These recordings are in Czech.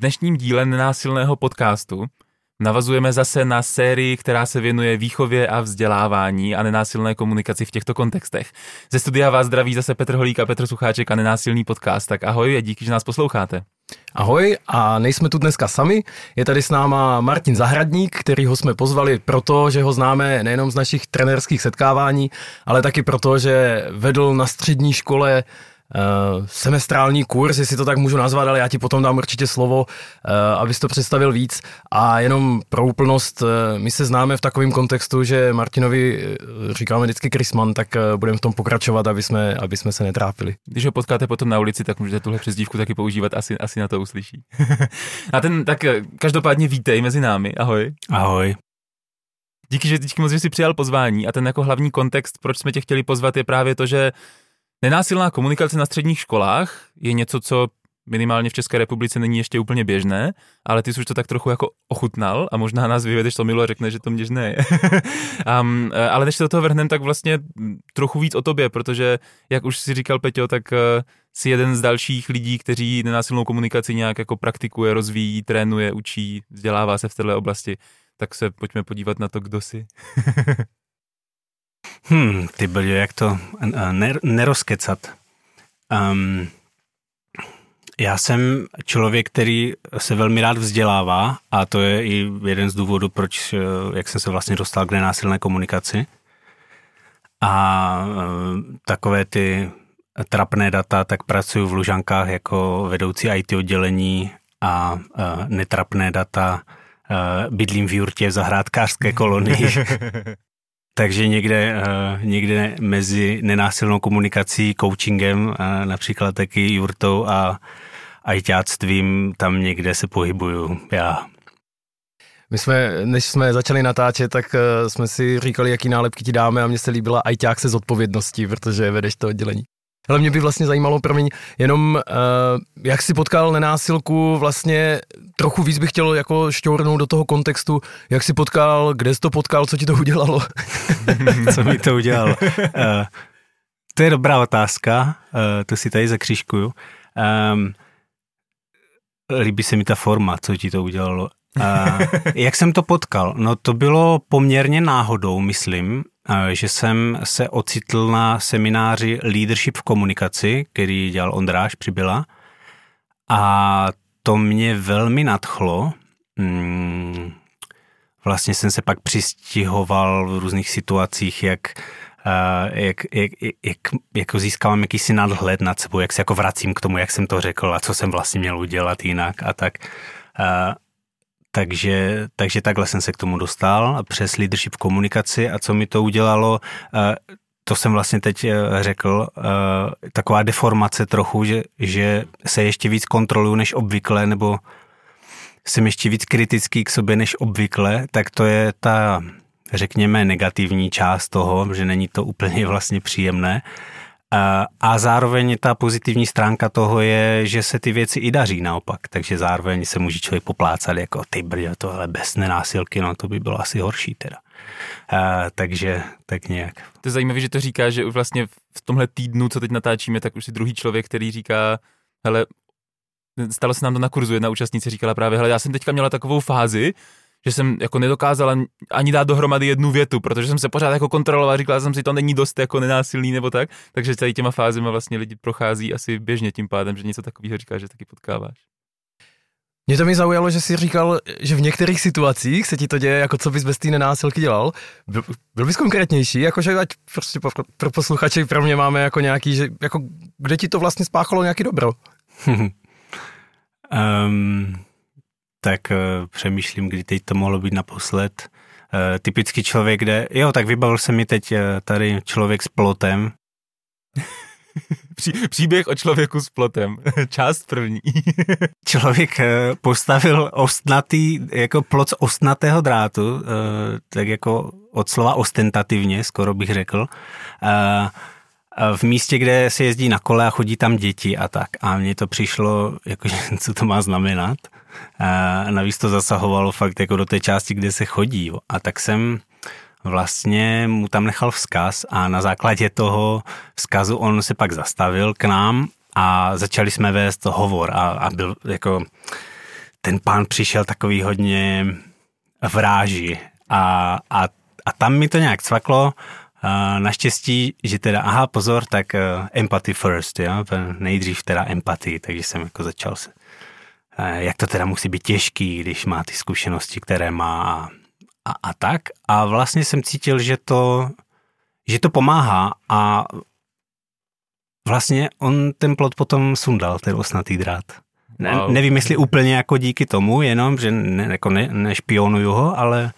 dnešním díle nenásilného podcastu navazujeme zase na sérii, která se věnuje výchově a vzdělávání a nenásilné komunikaci v těchto kontextech. Ze studia vás zdraví zase Petr Holík a Petr Sucháček a nenásilný podcast. Tak ahoj a díky, že nás posloucháte. Ahoj a nejsme tu dneska sami, je tady s náma Martin Zahradník, který ho jsme pozvali proto, že ho známe nejenom z našich trenérských setkávání, ale taky proto, že vedl na střední škole uh, semestrální kurz, jestli to tak můžu nazvat, ale já ti potom dám určitě slovo, uh, abys to představil víc. A jenom pro úplnost, uh, my se známe v takovém kontextu, že Martinovi uh, říkáme vždycky Krisman, tak uh, budeme v tom pokračovat, aby jsme, aby jsme se netrápili. Když ho potkáte potom na ulici, tak můžete tuhle přezdívku taky používat, asi, asi na to uslyší. a ten, tak každopádně vítej mezi námi, ahoj. Ahoj. Díky, že díky moc, že jsi přijal pozvání a ten jako hlavní kontext, proč jsme tě chtěli pozvat, je právě to, že Nenásilná komunikace na středních školách je něco, co minimálně v České republice není ještě úplně běžné, ale ty jsi už to tak trochu jako ochutnal a možná nás vyvedeš to milo a řekne, že to běžné je. um, ale než se do toho vrhnem, tak vlastně trochu víc o tobě, protože, jak už si říkal Peťo, tak uh, jsi jeden z dalších lidí, kteří nenásilnou komunikaci nějak jako praktikuje, rozvíjí, trénuje, učí, vzdělává se v této oblasti. Tak se pojďme podívat na to, kdo jsi. Hmm, ty brďo, jak to ner, nerozkecat. Um, já jsem člověk, který se velmi rád vzdělává a to je i jeden z důvodů, proč, eh, jak jsem se vlastně dostal k nenásilné komunikaci. A eh, takové ty trapné data, tak pracuji v Lužankách jako vedoucí IT oddělení a eh, netrapné data bydlím v Jurtě v zahrádkářské kolonii. Takže někde, uh, někde mezi nenásilnou komunikací, coachingem, uh, například taky jurtou a ajťáctvím, tam někde se pohybuju já. My jsme, než jsme začali natáčet, tak uh, jsme si říkali, jaký nálepky ti dáme a mně se líbila ajťák se zodpovědností, protože vedeš to oddělení. Ale mě by vlastně zajímalo, promiň, jenom uh, jak si potkal nenásilku, vlastně trochu víc bych chtěl jako šťournout do toho kontextu, jak si potkal, kde jsi to potkal, co ti to udělalo? co mi to udělalo? Uh, to je dobrá otázka, uh, to si tady zakřížkuju. Um, líbí se mi ta forma, co ti to udělalo. Uh, jak jsem to potkal? No to bylo poměrně náhodou, myslím že jsem se ocitl na semináři Leadership v komunikaci, který dělal Ondráš Přibyla a to mě velmi nadchlo. Hmm, vlastně jsem se pak přistihoval v různých situacích, jak, jak, jak, jak jako získávám jakýsi nadhled nad sebou, jak se jako vracím k tomu, jak jsem to řekl a co jsem vlastně měl udělat jinak a tak. Takže, takže takhle jsem se k tomu dostal přes leadership komunikaci a co mi to udělalo, eh, to jsem vlastně teď eh, řekl, eh, taková deformace trochu, že, že se ještě víc kontroluju než obvykle, nebo jsem ještě víc kritický k sobě než obvykle, tak to je ta, řekněme, negativní část toho, že není to úplně vlastně příjemné. A zároveň ta pozitivní stránka toho je, že se ty věci i daří naopak, takže zároveň se může člověk poplácat jako ty brďo, tohle bez nenásilky, no to by bylo asi horší teda. A, takže tak nějak. To je zajímavé, že to říká, že vlastně v tomhle týdnu, co teď natáčíme, tak už si druhý člověk, který říká, hele, stalo se nám to na kurzu, jedna účastnice říkala právě, hele, já jsem teďka měla takovou fázi, že jsem jako nedokázala ani dát dohromady jednu větu, protože jsem se pořád jako kontroloval, říkala jsem si, to není dost jako nenásilný nebo tak, takže tady těma fázemi vlastně lidi prochází asi běžně tím pádem, že něco takového říká, že taky potkáváš. Mě to mi zaujalo, že jsi říkal, že v některých situacích se ti to děje, jako co bys bez té nenásilky dělal. Byl, byl bys konkrétnější, jakože ať prostě pro, pro posluchače pro mě máme jako nějaký, že jako kde ti to vlastně spáchalo nějaký dobro? um, tak uh, přemýšlím, kdy teď to mohlo být naposled. Uh, typický člověk, kde, jo, tak vybavil se mi teď uh, tady člověk s plotem. Pří, příběh o člověku s plotem. Část první. člověk postavil ostnatý, jako plot z ostnatého drátu, tak jako od slova ostentativně, skoro bych řekl. V místě, kde se jezdí na kole a chodí tam děti a tak. A mně to přišlo, jakože, co to má znamenat. A navíc to zasahovalo fakt jako do té části, kde se chodí. A tak jsem vlastně mu tam nechal vzkaz a na základě toho vzkazu on se pak zastavil k nám a začali jsme vést hovor a, a byl jako ten pán přišel takový hodně vráži a, a, a tam mi to nějak cvaklo, naštěstí, že teda, aha, pozor, tak uh, empathy first, jo? nejdřív teda empatii, takže jsem jako začal se, jak to teda musí být těžký, když má ty zkušenosti, které má a, a tak. A vlastně jsem cítil, že to, že to pomáhá a vlastně on ten plot potom sundal, ten osnatý drát. Ne, wow. Nevím, jestli úplně jako díky tomu, jenom, že ne, jako ne, nešpionuju ho, ale,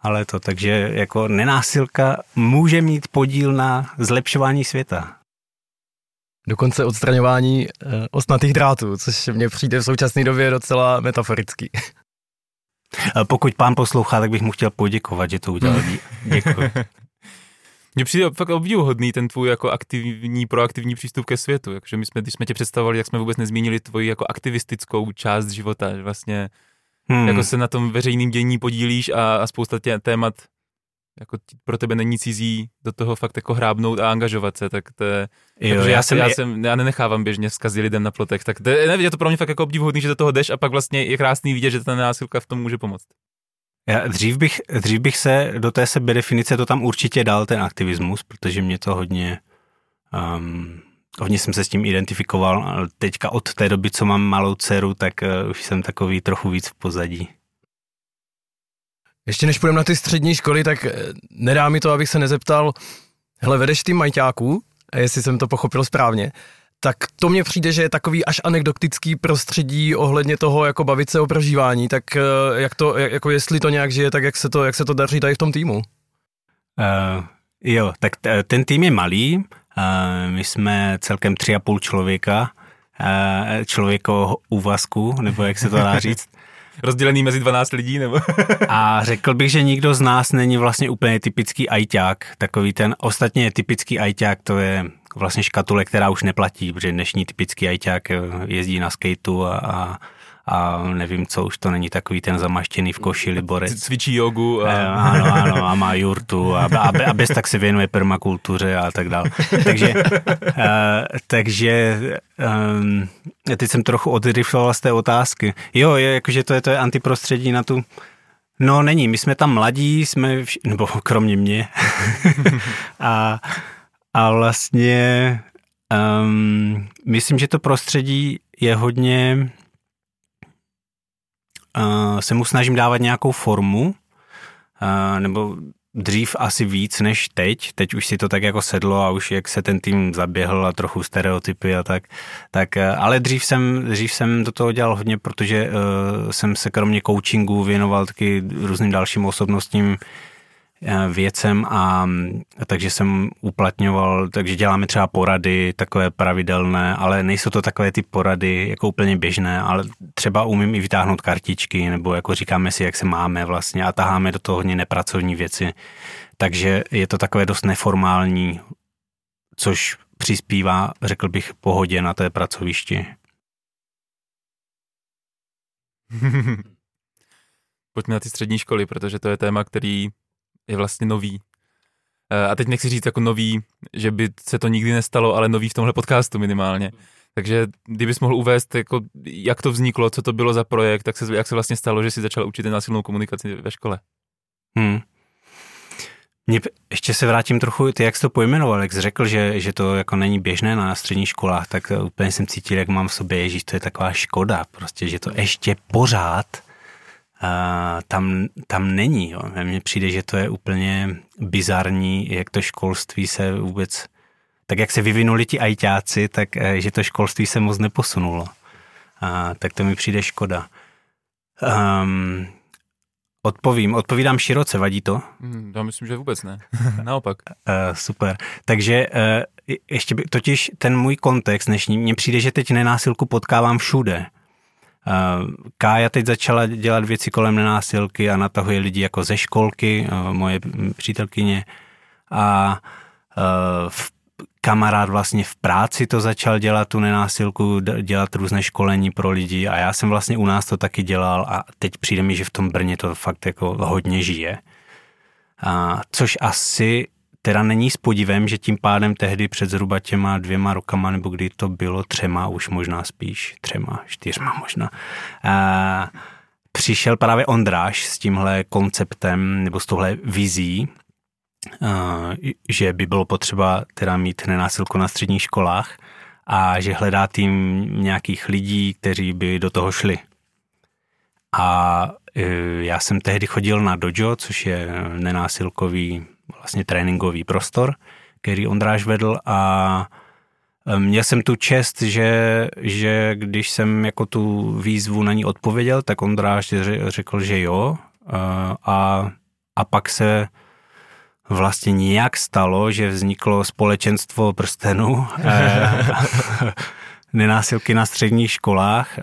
ale to, takže jako nenásilka může mít podíl na zlepšování světa. Dokonce odstraňování uh, osnatých drátů, což mně přijde v současné době docela metaforický. Pokud pán poslouchá, tak bych mu chtěl poděkovat, že to udělal. Děkuji. Mně přijde fakt obdivuhodný ten tvůj jako aktivní, proaktivní přístup ke světu. Jakože my jsme, když jsme tě představovali, jak jsme vůbec nezmínili tvoji jako aktivistickou část života, že vlastně hmm. jako se na tom veřejným dění podílíš a, a spousta tě, témat jako pro tebe není cizí do toho fakt jako hrábnout a angažovat se, tak to je, jo, já, já, jsem, já, jsem, já nenechávám běžně vzkazy lidem na plotech, tak to je, ne, je to pro mě fakt jako obdivuhodný, že do toho jdeš a pak vlastně je krásný vidět, že ta násilka v tom může pomoct. Já dřív bych, dřív bych se do té sebedefinice to tam určitě dal, ten aktivismus, protože mě to hodně, um, hodně jsem se s tím identifikoval, ale teďka od té doby, co mám malou dceru, tak uh, už jsem takový trochu víc v pozadí. Ještě než půjdeme na ty střední školy, tak eh, nedá mi to, abych se nezeptal, hele, vedeš ty majťáků, jestli jsem to pochopil správně, tak to mně přijde, že je takový až anekdotický prostředí ohledně toho, jako bavit se o prožívání, tak eh, jak to, jako jestli to nějak žije, tak jak se to, jak se to daří tady v tom týmu? Uh, jo, tak ten tým je malý, uh, my jsme celkem tři a půl člověka, uh, člověko úvazku, nebo jak se to dá říct. Rozdělený mezi 12 lidí, nebo? a řekl bych, že nikdo z nás není vlastně úplně typický ajťák, takový ten, ostatně typický ajťák, to je vlastně škatule, která už neplatí, protože dnešní typický ajťák eh, jezdí na skateu a, a a nevím co, už to není takový ten zamaštěný v koši liborec. Cvičí jogu. A... E, ano, ano, a má jurtu a, a, a bez tak se věnuje permakultuře a tak dále. Takže, e, takže e, teď jsem trochu odrifloval z té otázky. Jo, je, jakože to je, to je antiprostředí na tu No není, my jsme tam mladí, jsme, vš- nebo kromě mě. a a vlastně um, myslím, že to prostředí je hodně, se mu snažím dávat nějakou formu, nebo dřív asi víc než teď. Teď už si to tak jako sedlo a už jak se ten tým zaběhl a trochu stereotypy a tak. tak uh, ale dřív jsem, dřív jsem do toho dělal hodně, protože uh, jsem se kromě coachingu věnoval taky různým dalším osobnostním věcem a, a takže jsem uplatňoval, takže děláme třeba porady takové pravidelné, ale nejsou to takové ty porady jako úplně běžné, ale třeba umím i vytáhnout kartičky nebo jako říkáme si, jak se máme vlastně a taháme do toho hodně nepracovní věci. Takže je to takové dost neformální, což přispívá, řekl bych, pohodě na té pracovišti. Pojďme na ty střední školy, protože to je téma, který je vlastně nový. Eh, a teď nechci říct jako nový, že by se to nikdy nestalo, ale nový v tomhle podcastu minimálně. Takže kdybys mohl uvést, jako, jak to vzniklo, co to bylo za projekt, tak se, jak se vlastně stalo, že jsi začal učit násilnou komunikaci ve škole. Hmm. Mě, ještě se vrátím trochu, ty jak jsi to pojmenoval, jak jsi řekl, že, že to jako není běžné na středních školách, tak úplně jsem cítil, jak mám v sobě, ježíš, to je taková škoda, prostě, že to ještě pořád tam, tam není. Jo. Mně přijde, že to je úplně bizarní, jak to školství se vůbec, tak jak se vyvinuli ti ajťáci, tak eh, že to školství se moc neposunulo. A, tak to mi přijde škoda. Um, odpovím, odpovídám široce, vadí to? Hmm, já myslím, že vůbec ne. Naopak. Uh, super. Takže uh, ještě by, totiž ten můj kontext dnešní, mně přijde, že teď nenásilku potkávám všude. Eh, Kája teď začala dělat věci kolem nenásilky a natahuje lidi jako ze školky, eh, moje přítelkyně. A eh, v kamarád vlastně v práci to začal dělat, tu nenásilku, dělat různé školení pro lidi a já jsem vlastně u nás to taky dělal a teď přijde mi, že v tom Brně to fakt jako hodně žije. A, což asi teda není s podivem, že tím pádem tehdy před zhruba těma dvěma rokama, nebo kdy to bylo třema, už možná spíš třema, čtyřma možná, a přišel právě Ondráš s tímhle konceptem nebo s touhle vizí, že by bylo potřeba teda mít nenásilku na středních školách a že hledá tým nějakých lidí, kteří by do toho šli. A e, já jsem tehdy chodil na dojo, což je nenásilkový vlastně tréninkový prostor, který Ondráš vedl a e, Měl jsem tu čest, že, že když jsem jako tu výzvu na ní odpověděl, tak Ondráš řekl, že jo. E, a, a pak se vlastně nějak stalo, že vzniklo společenstvo prstenů, nenásilky na středních školách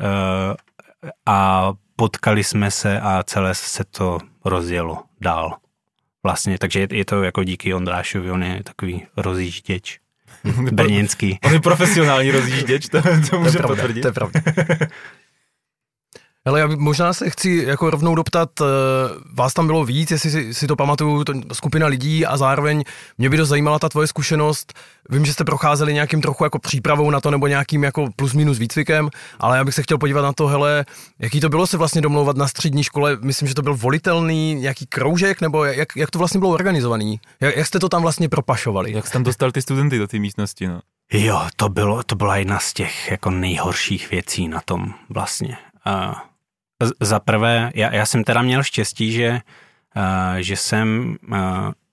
a potkali jsme se a celé se to rozjelo dál. Vlastně, takže je, je to jako díky Ondrášovi, on je takový rozjížděč. Brněnský. On je profesionální rozjížděč, to, to může to potvrdit. To je pravda. Ale já možná se chci jako rovnou doptat, eh, vás tam bylo víc, jestli si, si to pamatuju, to skupina lidí a zároveň mě by to zajímala ta tvoje zkušenost. Vím, že jste procházeli nějakým trochu jako přípravou na to nebo nějakým jako plus minus výcvikem, ale já bych se chtěl podívat na to, hele, jaký to bylo se vlastně domlouvat na střední škole, myslím, že to byl volitelný nějaký kroužek, nebo jak, jak to vlastně bylo organizovaný? Jak, jak jste to tam vlastně propašovali? Jak jste tam dostal ty studenty do té místnosti, no? Jo, to, bylo, to byla jedna z těch jako nejhorších věcí na tom vlastně. Uh, za prvé, já, já jsem teda měl štěstí, že, uh, že jsem uh,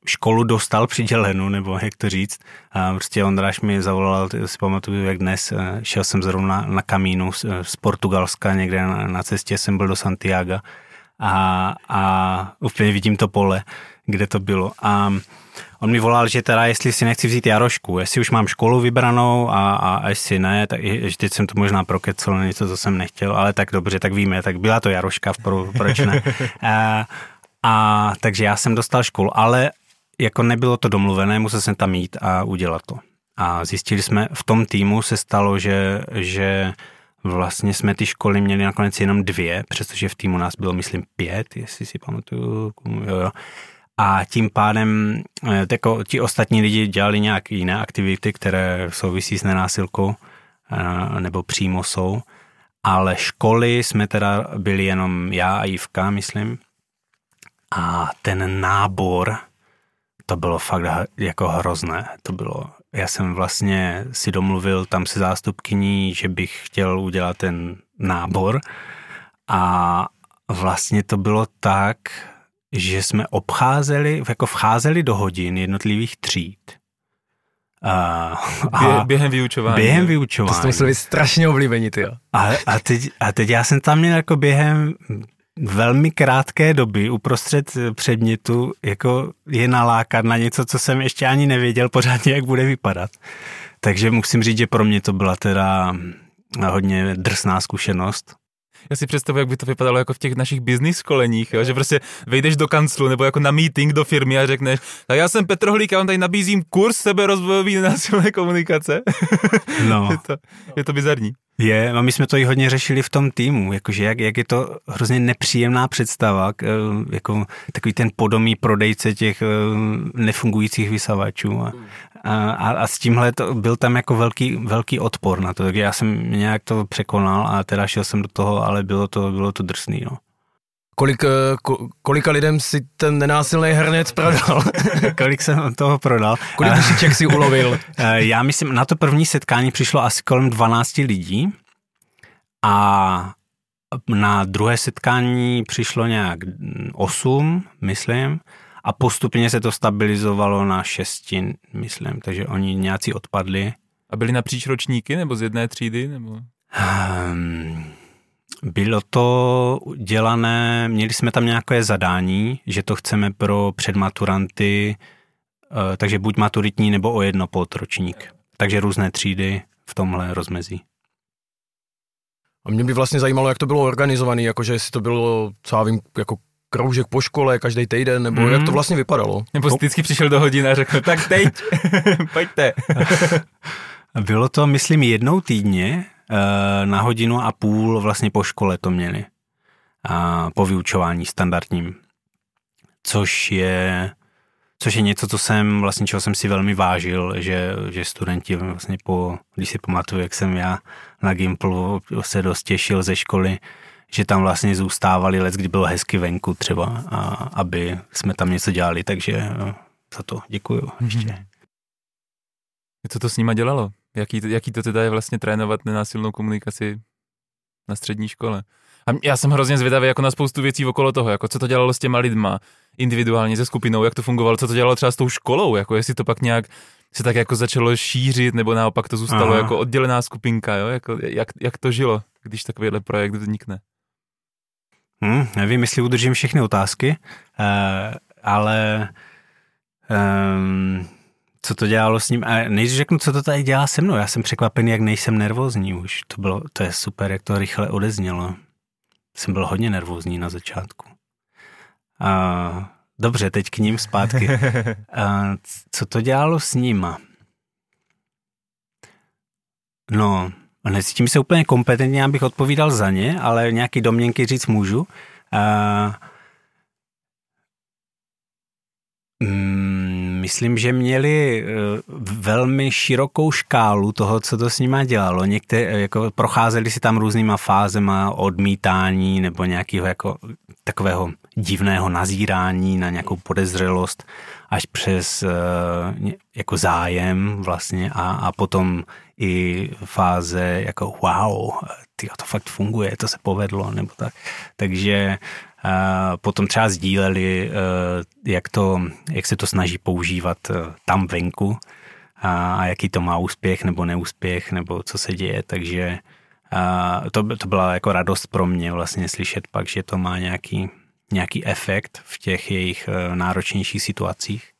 školu dostal přidělenou, nebo jak to říct. Uh, prostě Ondráš mi zavolal, si pamatuju, jak dnes, uh, šel jsem zrovna na kamínu z, z Portugalska, někde na, na cestě jsem byl do Santiago a, a úplně vidím to pole, kde to bylo. A on mi volal, že teda jestli si nechci vzít Jarošku, jestli už mám školu vybranou a, a, a jestli ne, tak teď jsem to možná prokecel něco, co jsem nechtěl, ale tak dobře, tak víme, tak byla to Jaroška, proč ne. A, a takže já jsem dostal školu, ale jako nebylo to domluvené, musel jsem tam jít a udělat to. A zjistili jsme, v tom týmu se stalo, že, že vlastně jsme ty školy měli nakonec jenom dvě, přestože v týmu nás bylo, myslím, pět, jestli si pamatuju. Jo, jo. A tím pádem eh, jako ti ostatní lidi dělali nějaké jiné aktivity, které souvisí s nenásilkou eh, nebo přímo jsou. Ale školy jsme teda byli jenom já a Jivka, myslím. A ten nábor, to bylo fakt jako hrozné. To bylo, já jsem vlastně si domluvil tam se zástupkyní, že bych chtěl udělat ten nábor. A vlastně to bylo tak, že jsme obcházeli, jako vcházeli do hodin jednotlivých tříd. A, a během vyučování. Během vyučování. To jste museli strašně oblíbení, ty A, a, teď, a teď já jsem tam měl jako během velmi krátké doby uprostřed předmětu jako je nalákat na něco, co jsem ještě ani nevěděl pořádně, jak bude vypadat. Takže musím říct, že pro mě to byla teda hodně drsná zkušenost já si představuji, jak by to vypadalo jako v těch našich business školeních, jo? že prostě vejdeš do kanclu nebo jako na meeting do firmy a řekneš, tak já jsem Petr Hlík, já vám tady nabízím kurz seberozvojový násilné komunikace. No. je, to, je to bizarní. Je, a my jsme to i hodně řešili v tom týmu, jakože jak, jak je to hrozně nepříjemná představa, eh, jako takový ten podomý prodejce těch eh, nefungujících vysavačů a, a, a s tímhle to, byl tam jako velký, velký odpor na to, takže já jsem nějak to překonal a teda šel jsem do toho, ale bylo to, bylo to drsný, no. Kolik, eh, ko, kolika lidem si ten nenásilný hrnec prodal? Kolik jsem toho prodal? Kolik dušiček si ulovil? Eh, já myslím, na to první setkání přišlo asi kolem 12 lidí a na druhé setkání přišlo nějak 8, myslím, a postupně se to stabilizovalo na šesti, myslím, takže oni nějací odpadli. A byli napříč ročníky nebo z jedné třídy? Nebo? Um, bylo to dělané, měli jsme tam nějaké zadání, že to chceme pro předmaturanty, eh, takže buď maturitní nebo o jedno področník. Takže různé třídy v tomhle rozmezí. A mě by vlastně zajímalo, jak to bylo organizované, jakože jestli to bylo, co já vím, jako kroužek po škole každý týden, nebo mm. jak to mhm. vlastně vypadalo? Nebo vždycky přišel do hodiny a řekl, tak teď, pojďte. bylo to, myslím, jednou týdně, na hodinu a půl vlastně po škole to měli. A po vyučování standardním. Což je, což je něco, co jsem vlastně, čeho jsem si velmi vážil, že, že studenti vlastně po, když si pamatuju, jak jsem já na Gimplu se dost těšil ze školy, že tam vlastně zůstávali let, kdy bylo hezky venku třeba, a aby jsme tam něco dělali, takže no, za to děkuju mm-hmm. ještě. Co to s nima dělalo? Jaký, jaký to teda je vlastně trénovat nenásilnou komunikaci na střední škole? A já jsem hrozně zvědavý jako na spoustu věcí okolo toho, jako co to dělalo s těma lidma, individuálně se skupinou, jak to fungovalo, co to dělalo třeba s tou školou, jako jestli to pak nějak se tak jako začalo šířit, nebo naopak to zůstalo Aha. jako oddělená skupinka, jo? Jako, jak, jak to žilo, když takovýhle projekt vznikne? Hmm, nevím, jestli udržím všechny otázky, uh, ale um, co to dělalo s ním. A než řeknu, co to tady dělá se mnou. Já jsem překvapený, jak nejsem nervózní už. To, bylo, to je super, jak to rychle odeznělo. Jsem byl hodně nervózní na začátku. A, dobře, teď k ním zpátky. A, co to dělalo s nima? No, necítím se úplně kompetentně, abych odpovídal za ně, ale nějaký domněnky říct můžu. A, mm, myslím, že měli eh, velmi širokou škálu toho, co to s nima dělalo. Některé, jako procházeli si tam různýma fázema odmítání nebo nějakého jako takového divného nazírání na nějakou podezřelost až přes eh, jako zájem vlastně a, a potom i fáze jako wow, tyjo, to fakt funguje, to se povedlo, nebo tak. Takže potom třeba sdíleli, eh, jak, to, jak se to snaží používat eh, tam venku a, a jaký to má úspěch nebo neúspěch, nebo co se děje, takže to, to byla jako radost pro mě vlastně slyšet pak, že to má nějaký, nějaký efekt v těch jejich eh, náročnějších situacích.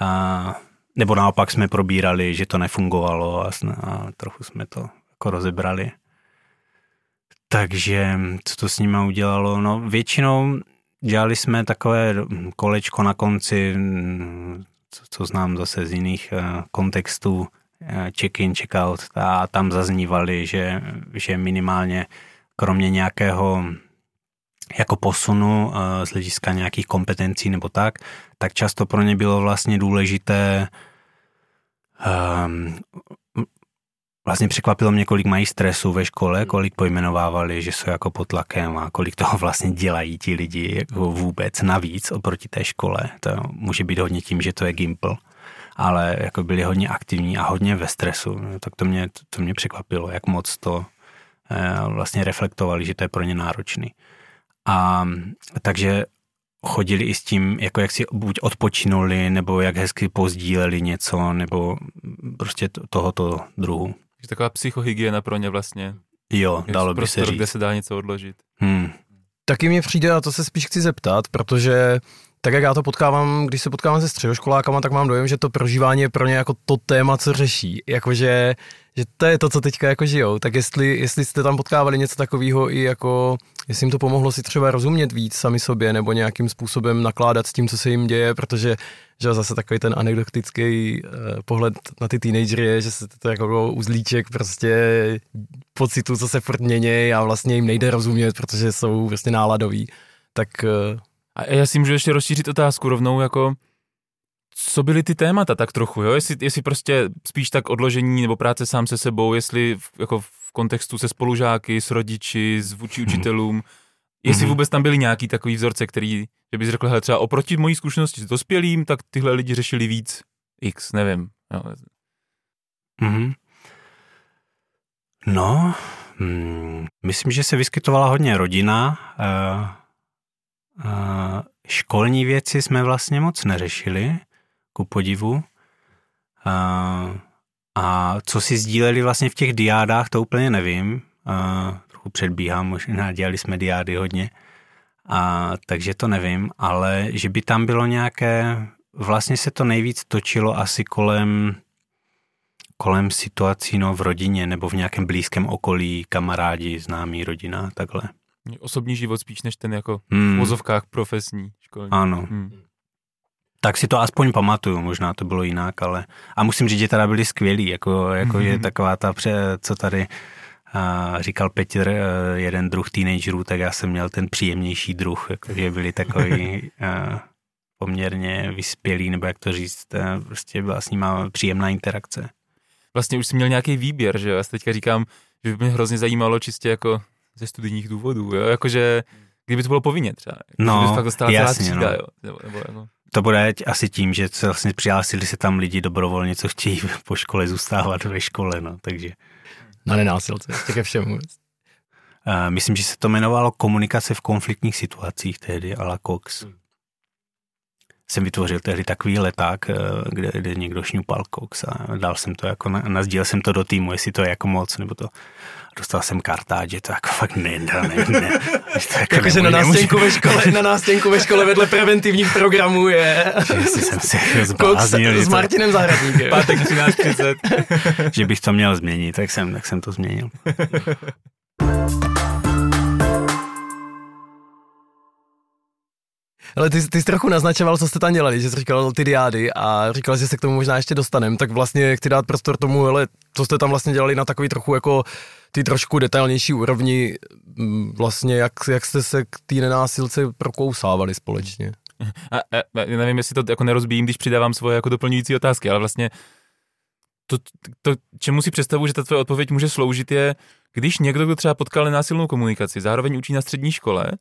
A, nebo naopak jsme probírali, že to nefungovalo a, a trochu jsme to jako rozebrali. Takže co to s nimi udělalo? No většinou dělali jsme takové kolečko na konci, co, co znám zase z jiných uh, kontextů, uh, check-in, check-out a tam zaznívali, že, že minimálně kromě nějakého jako posunu uh, z hlediska nějakých kompetencí nebo tak, tak často pro ně bylo vlastně důležité um, Vlastně překvapilo mě, kolik mají stresu ve škole, kolik pojmenovávali, že jsou jako pod tlakem a kolik toho vlastně dělají ti lidi jako vůbec navíc oproti té škole. To může být hodně tím, že to je Gimple, ale jako byli hodně aktivní a hodně ve stresu. Tak to mě, to mě překvapilo, jak moc to eh, vlastně reflektovali, že to je pro ně náročný. A takže chodili i s tím, jako jak si buď odpočinuli, nebo jak hezky pozdíleli něco, nebo prostě tohoto druhu. Takže taková psychohygiena pro ně vlastně. Jo, dalo by prostor, se říct. kde se dá něco odložit. Hmm. Taky mě přijde, a to se spíš chci zeptat, protože tak jak já to potkávám, když se potkávám se středoškolákama, tak mám dojem, že to prožívání je pro ně jako to téma, co řeší. Jakože že to je to, co teďka jako žijou. Tak jestli, jestli jste tam potkávali něco takového i jako, jestli jim to pomohlo si třeba rozumět víc sami sobě nebo nějakým způsobem nakládat s tím, co se jim děje, protože že zase takový ten anekdotický uh, pohled na ty teenagery je, že se to jako uzlíček prostě pocitu, co se furt mění a vlastně jim nejde rozumět, protože jsou vlastně náladoví. Tak uh, a já si můžu ještě rozšířit otázku rovnou, jako co byly ty témata tak trochu, jo? Jestli, jestli prostě spíš tak odložení nebo práce sám se sebou, jestli v, jako v kontextu se spolužáky, s rodiči, s vůči mhm. učitelům, jestli mhm. vůbec tam byly nějaký takový vzorce, který, že bys řekl, hele, třeba oproti mojí zkušenosti s dospělým, tak tyhle lidi řešili víc X, nevím. Jo. Mm-hmm. No, hmm, myslím, že se vyskytovala hodně rodina, uh, školní věci jsme vlastně moc neřešili, ku podivu. A co si sdíleli vlastně v těch diádách, to úplně nevím. Trochu předbíhám, možná dělali jsme diády hodně. A, takže to nevím, ale že by tam bylo nějaké, vlastně se to nejvíc točilo asi kolem kolem situací no, v rodině nebo v nějakém blízkém okolí, kamarádi, známí, rodina, takhle. Osobní život spíš než ten jako hmm. v vozovkách profesní školní. Ano. Hmm. Tak si to aspoň pamatuju, možná to bylo jinak, ale a musím říct, že teda byli skvělí, jako, jako je hmm. taková ta, pře, co tady a říkal Petr, e, jeden druh teenagerů, tak já jsem měl ten příjemnější druh, jako, že byli takový a, poměrně vyspělý, nebo jak to říct, eh, prostě byla s nima příjemná interakce. Vlastně už jsi měl nějaký výběr, že jo? Já si teďka říkám, že by mě hrozně zajímalo čistě jako ze studijních důvodů, jo? Jakože kdyby to bylo povinně třeba. No, že by fakt dostala jasně, celá třída, no. jo? Nebo, nebo jako... To bude asi tím, že se vlastně přihlásili se tam lidi dobrovolně, co chtějí po škole zůstávat ve škole, no, takže. Na nenásilce, ještě ke všemu. Uh, myslím, že se to jmenovalo komunikace v konfliktních situacích tehdy, a la Cox. Hmm. Jsem vytvořil tehdy takový leták, eh, kde, kde někdo šňupal Cox a dal jsem to jako, na, nazdíl jsem to do týmu, jestli to je jako moc, nebo to dostal jsem kartáč, že to jako fakt nedá, ne, ne, to jako Jakože na nástěnku ve škole, na nástěnku ve škole vedle preventivních programů je... Jestli jsem se zbláznil. s Martinem Zahradníkem. Pátek 13.30. že bych to měl změnit, tak jsem, tak jsem to změnil. Ale ty, ty jsi trochu naznačoval, co jste tam dělali, že jsi říkal ty diády a říkal, že se k tomu možná ještě dostaneme, tak vlastně chci dát prostor tomu, ale co jste tam vlastně dělali na takový trochu jako ty trošku detailnější úrovni, mm, vlastně jak, jak jste se k té nenásilce prokousávali společně. A, a, a, nevím, jestli to jako nerozbíjím, když přidávám svoje jako doplňující otázky, ale vlastně to, to, čemu si představu, že ta tvoje odpověď může sloužit, je, když někdo, kdo třeba potkal nenásilnou komunikaci, zároveň učí na střední škole,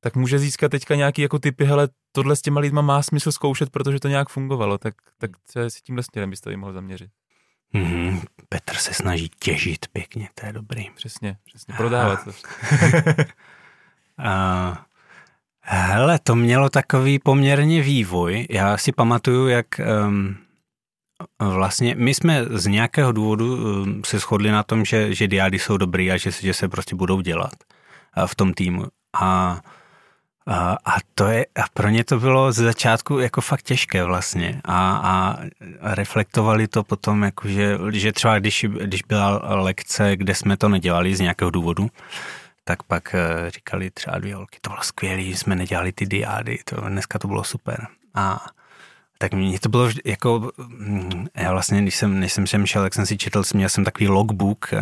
tak může získat teďka nějaký jako typy, hele, tohle s těma lidma má smysl zkoušet, protože to nějak fungovalo, tak, tak se si tímhle směrem byste mohl zaměřit. Mm-hmm. Petr se snaží těžit pěkně, to je dobrý. Přesně, přesně, prodávat to. uh, hele, to mělo takový poměrně vývoj. Já si pamatuju, jak um, vlastně my jsme z nějakého důvodu um, se shodli na tom, že, že diády jsou dobrý a že, že se prostě budou dělat uh, v tom týmu. A a, to je, a pro ně to bylo ze začátku jako fakt těžké vlastně a, a reflektovali to potom, jako že, že třeba když, když byla lekce, kde jsme to nedělali z nějakého důvodu, tak pak eh, říkali třeba dvě holky, to bylo skvělé, že jsme nedělali ty diády, to, dneska to bylo super. A tak mě to bylo jako, mm, já vlastně, když jsem, než jsem sem šel, tak jsem si četl, měl jsem takový logbook eh,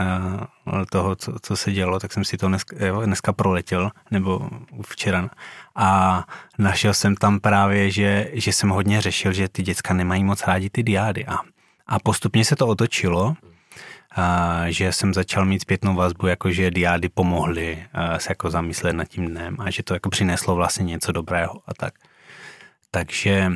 toho, co, co se dělo, tak jsem si to dneska, jo, dneska proletěl, nebo včera. A našel jsem tam právě, že, že jsem hodně řešil, že ty děcka nemají moc rádi ty diády. A, a postupně se to otočilo, a, že jsem začal mít zpětnou vazbu, jako že diády pomohly se jako zamyslet nad tím dnem a že to jako přineslo vlastně něco dobrého a tak. Takže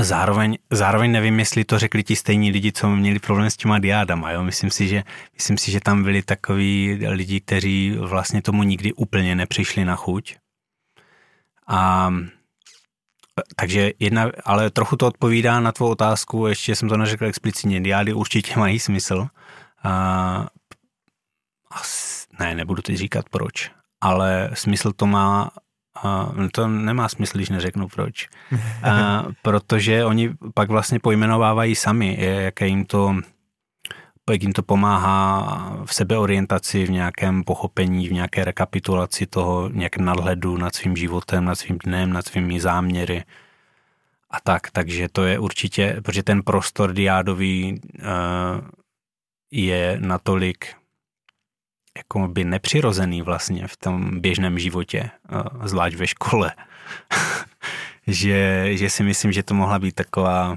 Zároveň, zároveň nevím, jestli to řekli ti stejní lidi, co měli problém s těma diádama. Jo? Myslím, si, že, myslím si, že tam byli takový lidi, kteří vlastně tomu nikdy úplně nepřišli na chuť. A takže jedna, ale trochu to odpovídá na tvou otázku, ještě jsem to neřekl explicitně, diády určitě mají smysl. A, ne, nebudu teď říkat proč, ale smysl to má a to nemá smysl, když neřeknu proč. A, protože oni pak vlastně pojmenovávají sami, jaké jim to jak jim to pomáhá v sebeorientaci, v nějakém pochopení, v nějaké rekapitulaci toho, nějakém nadhledu nad svým životem, nad svým dnem, nad svými záměry a tak. Takže to je určitě, protože ten prostor diádový uh, je natolik jako by nepřirozený vlastně v tom běžném životě, zvlášť ve škole. že, že si myslím, že to mohla být taková,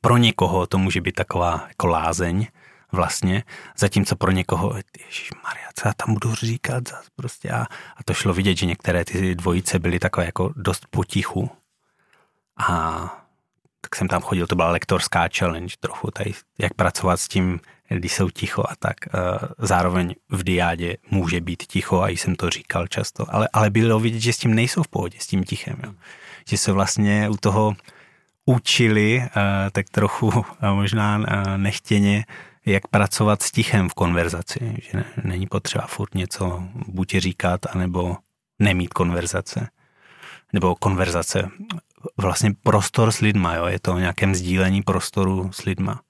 pro někoho to může být taková jako lázeň vlastně, zatímco pro někoho, Maria, co já tam budu říkat prostě a, a to šlo vidět, že některé ty dvojice byly takové jako dost potichu a tak jsem tam chodil, to byla lektorská challenge trochu, tady, jak pracovat s tím když jsou ticho a tak. Zároveň v diádě může být ticho a jsem to říkal často, ale, ale bylo vidět, že s tím nejsou v pohodě, s tím tichem. Jo. Že se vlastně u toho učili tak trochu možná nechtěně, jak pracovat s tichem v konverzaci. Že ne, není potřeba furt něco buď říkat, anebo nemít konverzace. Nebo konverzace. Vlastně prostor s lidma, jo. je to o nějakém sdílení prostoru s lidma.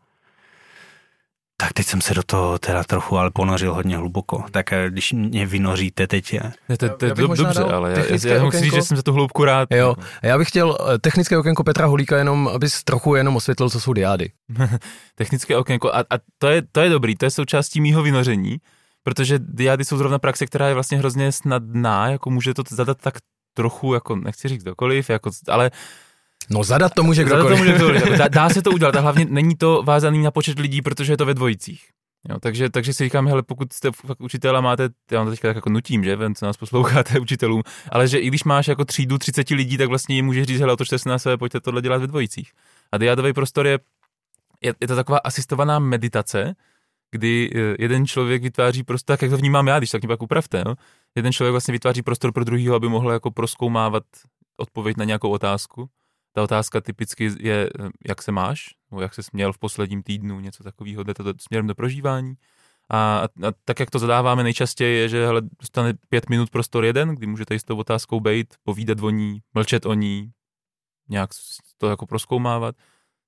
Tak teď jsem se do toho teda trochu ale ponořil hodně hluboko. Tak eh, když mě vynoříte teď... Je... Ne, to, to je do, dobře, ale já, já, já musím říct, že jsem za tu hloubku rád. Jo, a já bych chtěl eh, technické okénko Petra Holíka jenom, abys trochu jenom osvětlil, co jsou diády. technické okénko, a, a to, je, to je dobrý, to je součástí mýho vynoření, protože diády jsou zrovna praxe, která je vlastně hrozně snadná, jako může to zadat tak trochu, jako nechci říct kdokoliv, jako, ale No zadat to může kdokoliv. Zadat to může kdokoliv. Dá, dá, se to udělat a hlavně není to vázaný na počet lidí, protože je to ve dvojicích. Jo, takže, takže si říkám, hele, pokud jste fakt učitel a máte, já vám to teďka tak jako nutím, že, ven, co nás posloucháte učitelům, ale že i když máš jako třídu 30 lidí, tak vlastně jim můžeš říct, hele, otočte se na sebe, pojďte tohle dělat ve dvojicích. A diádový prostor je, je, je to taková asistovaná meditace, kdy eh, jeden člověk vytváří prostor, tak jak to vnímám já, když tak mě pak upravte, no? jeden člověk vlastně vytváří prostor pro druhého, aby mohl jako proskoumávat odpověď na nějakou otázku. Ta otázka typicky je, jak se máš, nebo jak se směl v posledním týdnu, něco takového, jde to směrem do prožívání. A, a, tak, jak to zadáváme nejčastěji, je, že hele, dostane pět minut prostor jeden, kdy můžete s tou otázkou být, povídat o ní, mlčet o ní, nějak to jako proskoumávat.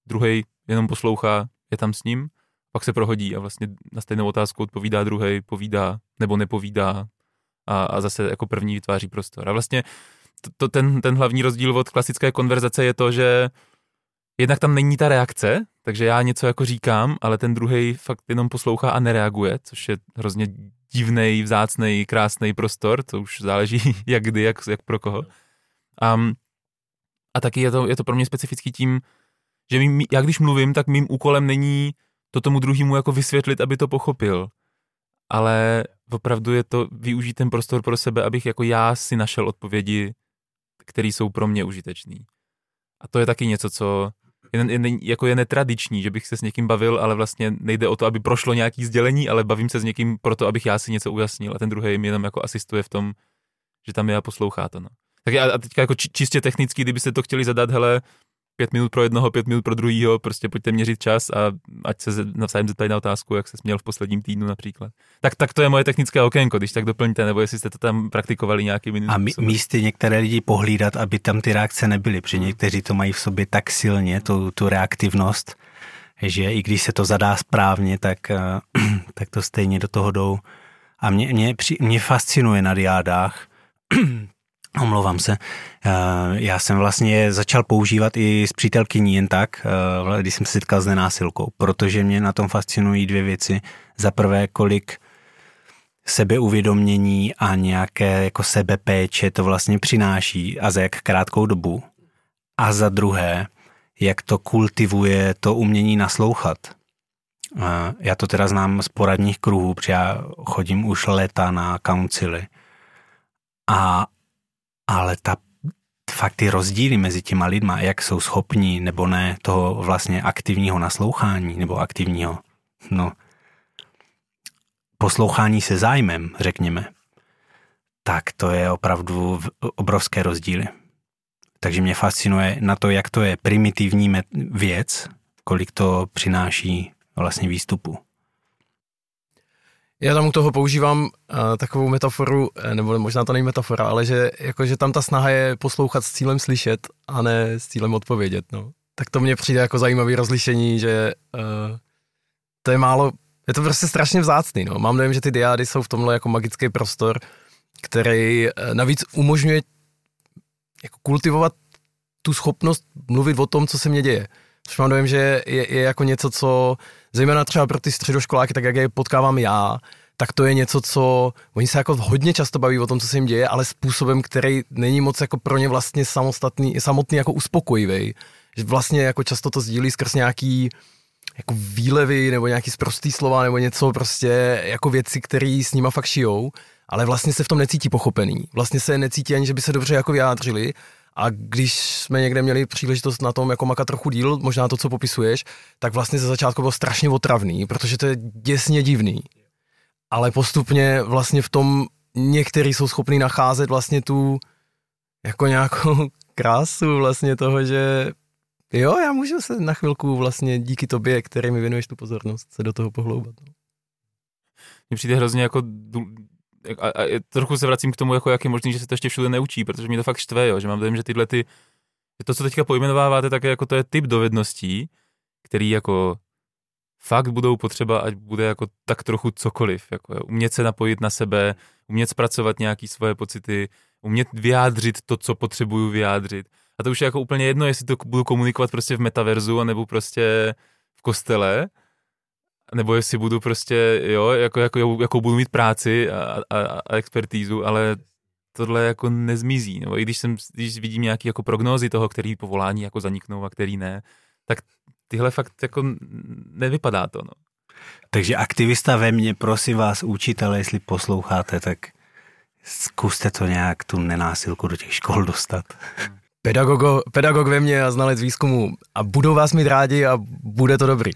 Druhý jenom poslouchá, je tam s ním, pak se prohodí a vlastně na stejnou otázku odpovídá druhý, povídá nebo nepovídá a, a zase jako první vytváří prostor. A vlastně to, ten, ten hlavní rozdíl od klasické konverzace je to, že jednak tam není ta reakce, takže já něco jako říkám, ale ten druhý fakt jenom poslouchá a nereaguje, což je hrozně divný, vzácný, krásný prostor, to už záleží jak kdy, jak, jak pro koho. Um, a taky je to, je to pro mě specifický tím, že mým, já když mluvím, tak mým úkolem není to tomu druhému jako vysvětlit, aby to pochopil. Ale opravdu je to využít ten prostor pro sebe, abych jako já si našel odpovědi, které jsou pro mě užitečné. A to je taky něco, co je, je, jako je netradiční, že bych se s někým bavil, ale vlastně nejde o to, aby prošlo nějaký sdělení, ale bavím se s někým proto, abych já si něco ujasnil a ten druhý mi jenom jako asistuje v tom, že tam je a poslouchá to. No. Tak a teďka jako čistě technicky, kdybyste to chtěli zadat, hele, pět minut pro jednoho, pět minut pro druhýho, prostě pojďte měřit čas a ať se navzájem zeptají na otázku, jak se směl v posledním týdnu například. Tak, tak to je moje technické okénko, když tak doplňte, nebo jestli jste to tam praktikovali nějaký minut. A místy některé lidi pohlídat, aby tam ty reakce nebyly, protože někteří to mají v sobě tak silně, tu, tu reaktivnost, že i když se to zadá správně, tak, eh, tak to stejně do toho jdou. A mě, mě, mě fascinuje na diádách, Omlouvám se. Eh, já jsem vlastně začal používat i s přítelkyní jen tak, eh, když jsem se setkal s nenásilkou, protože mě na tom fascinují dvě věci. Za prvé, kolik sebeuvědomění a nějaké jako sebepéče to vlastně přináší a za jak krátkou dobu. A za druhé, jak to kultivuje to umění naslouchat. Eh, já to teda znám z poradních kruhů, protože já chodím už léta na kauncily. A ale ta fakt ty rozdíly mezi těma lidma, jak jsou schopní nebo ne toho vlastně aktivního naslouchání nebo aktivního, no, poslouchání se zájmem, řekněme, tak to je opravdu obrovské rozdíly. Takže mě fascinuje na to, jak to je primitivní věc, kolik to přináší vlastně výstupu. Já tam u toho používám uh, takovou metaforu, eh, nebo možná to není metafora, ale že, jako, že tam ta snaha je poslouchat s cílem slyšet a ne s cílem odpovědět. No. Tak to mně přijde jako zajímavé rozlišení, že uh, to je málo, je to prostě strašně vzácný. No. Mám dojem, že ty diády jsou v tomhle jako magický prostor, který uh, navíc umožňuje jako kultivovat tu schopnost mluvit o tom, co se mně děje. Což mám dojem, že je, je jako něco, co zejména třeba pro ty středoškoláky, tak jak je potkávám já, tak to je něco, co oni se jako hodně často baví o tom, co se jim děje, ale způsobem, který není moc jako pro ně vlastně samostatný, samotný jako uspokojivý. Že vlastně jako často to sdílí skrz nějaký jako výlevy nebo nějaký sprostý slova nebo něco prostě jako věci, které s nima fakt šijou, ale vlastně se v tom necítí pochopený. Vlastně se necítí ani, že by se dobře jako vyjádřili a když jsme někde měli příležitost na tom jako makat trochu díl, možná to, co popisuješ, tak vlastně ze začátku bylo strašně otravný, protože to je děsně divný. Ale postupně vlastně v tom někteří jsou schopní nacházet vlastně tu jako nějakou krásu vlastně toho, že jo, já můžu se na chvilku vlastně díky tobě, který mi věnuješ tu pozornost, se do toho pohloubat. No. Mně přijde hrozně jako a, a trochu se vracím k tomu, jako jak je možný, že se to ještě všude neučí, protože mě to fakt štve, jo, že mám dojem, že tyhle ty, to, co teďka pojmenováváte, tak jako to je typ dovedností, který jako fakt budou potřeba, ať bude jako tak trochu cokoliv, jako jo, umět se napojit na sebe, umět zpracovat nějaký svoje pocity, umět vyjádřit to, co potřebuju vyjádřit. A to už je jako úplně jedno, jestli to budu komunikovat prostě v metaverzu, nebo prostě v kostele, nebo jestli budu prostě, jo, jako, jako, jako budu mít práci a, a, a expertízu, ale tohle jako nezmizí. Nebo i když, jsem, když vidím nějaké jako prognózy toho, který povolání jako zaniknou a který ne, tak tyhle fakt jako nevypadá to. No. Takže aktivista ve mně, prosím vás, učitele, jestli posloucháte, tak zkuste to nějak tu nenásilku do těch škol dostat. Pedagogo, pedagog ve mně a znalec výzkumu a budou vás mít rádi a bude to dobrý.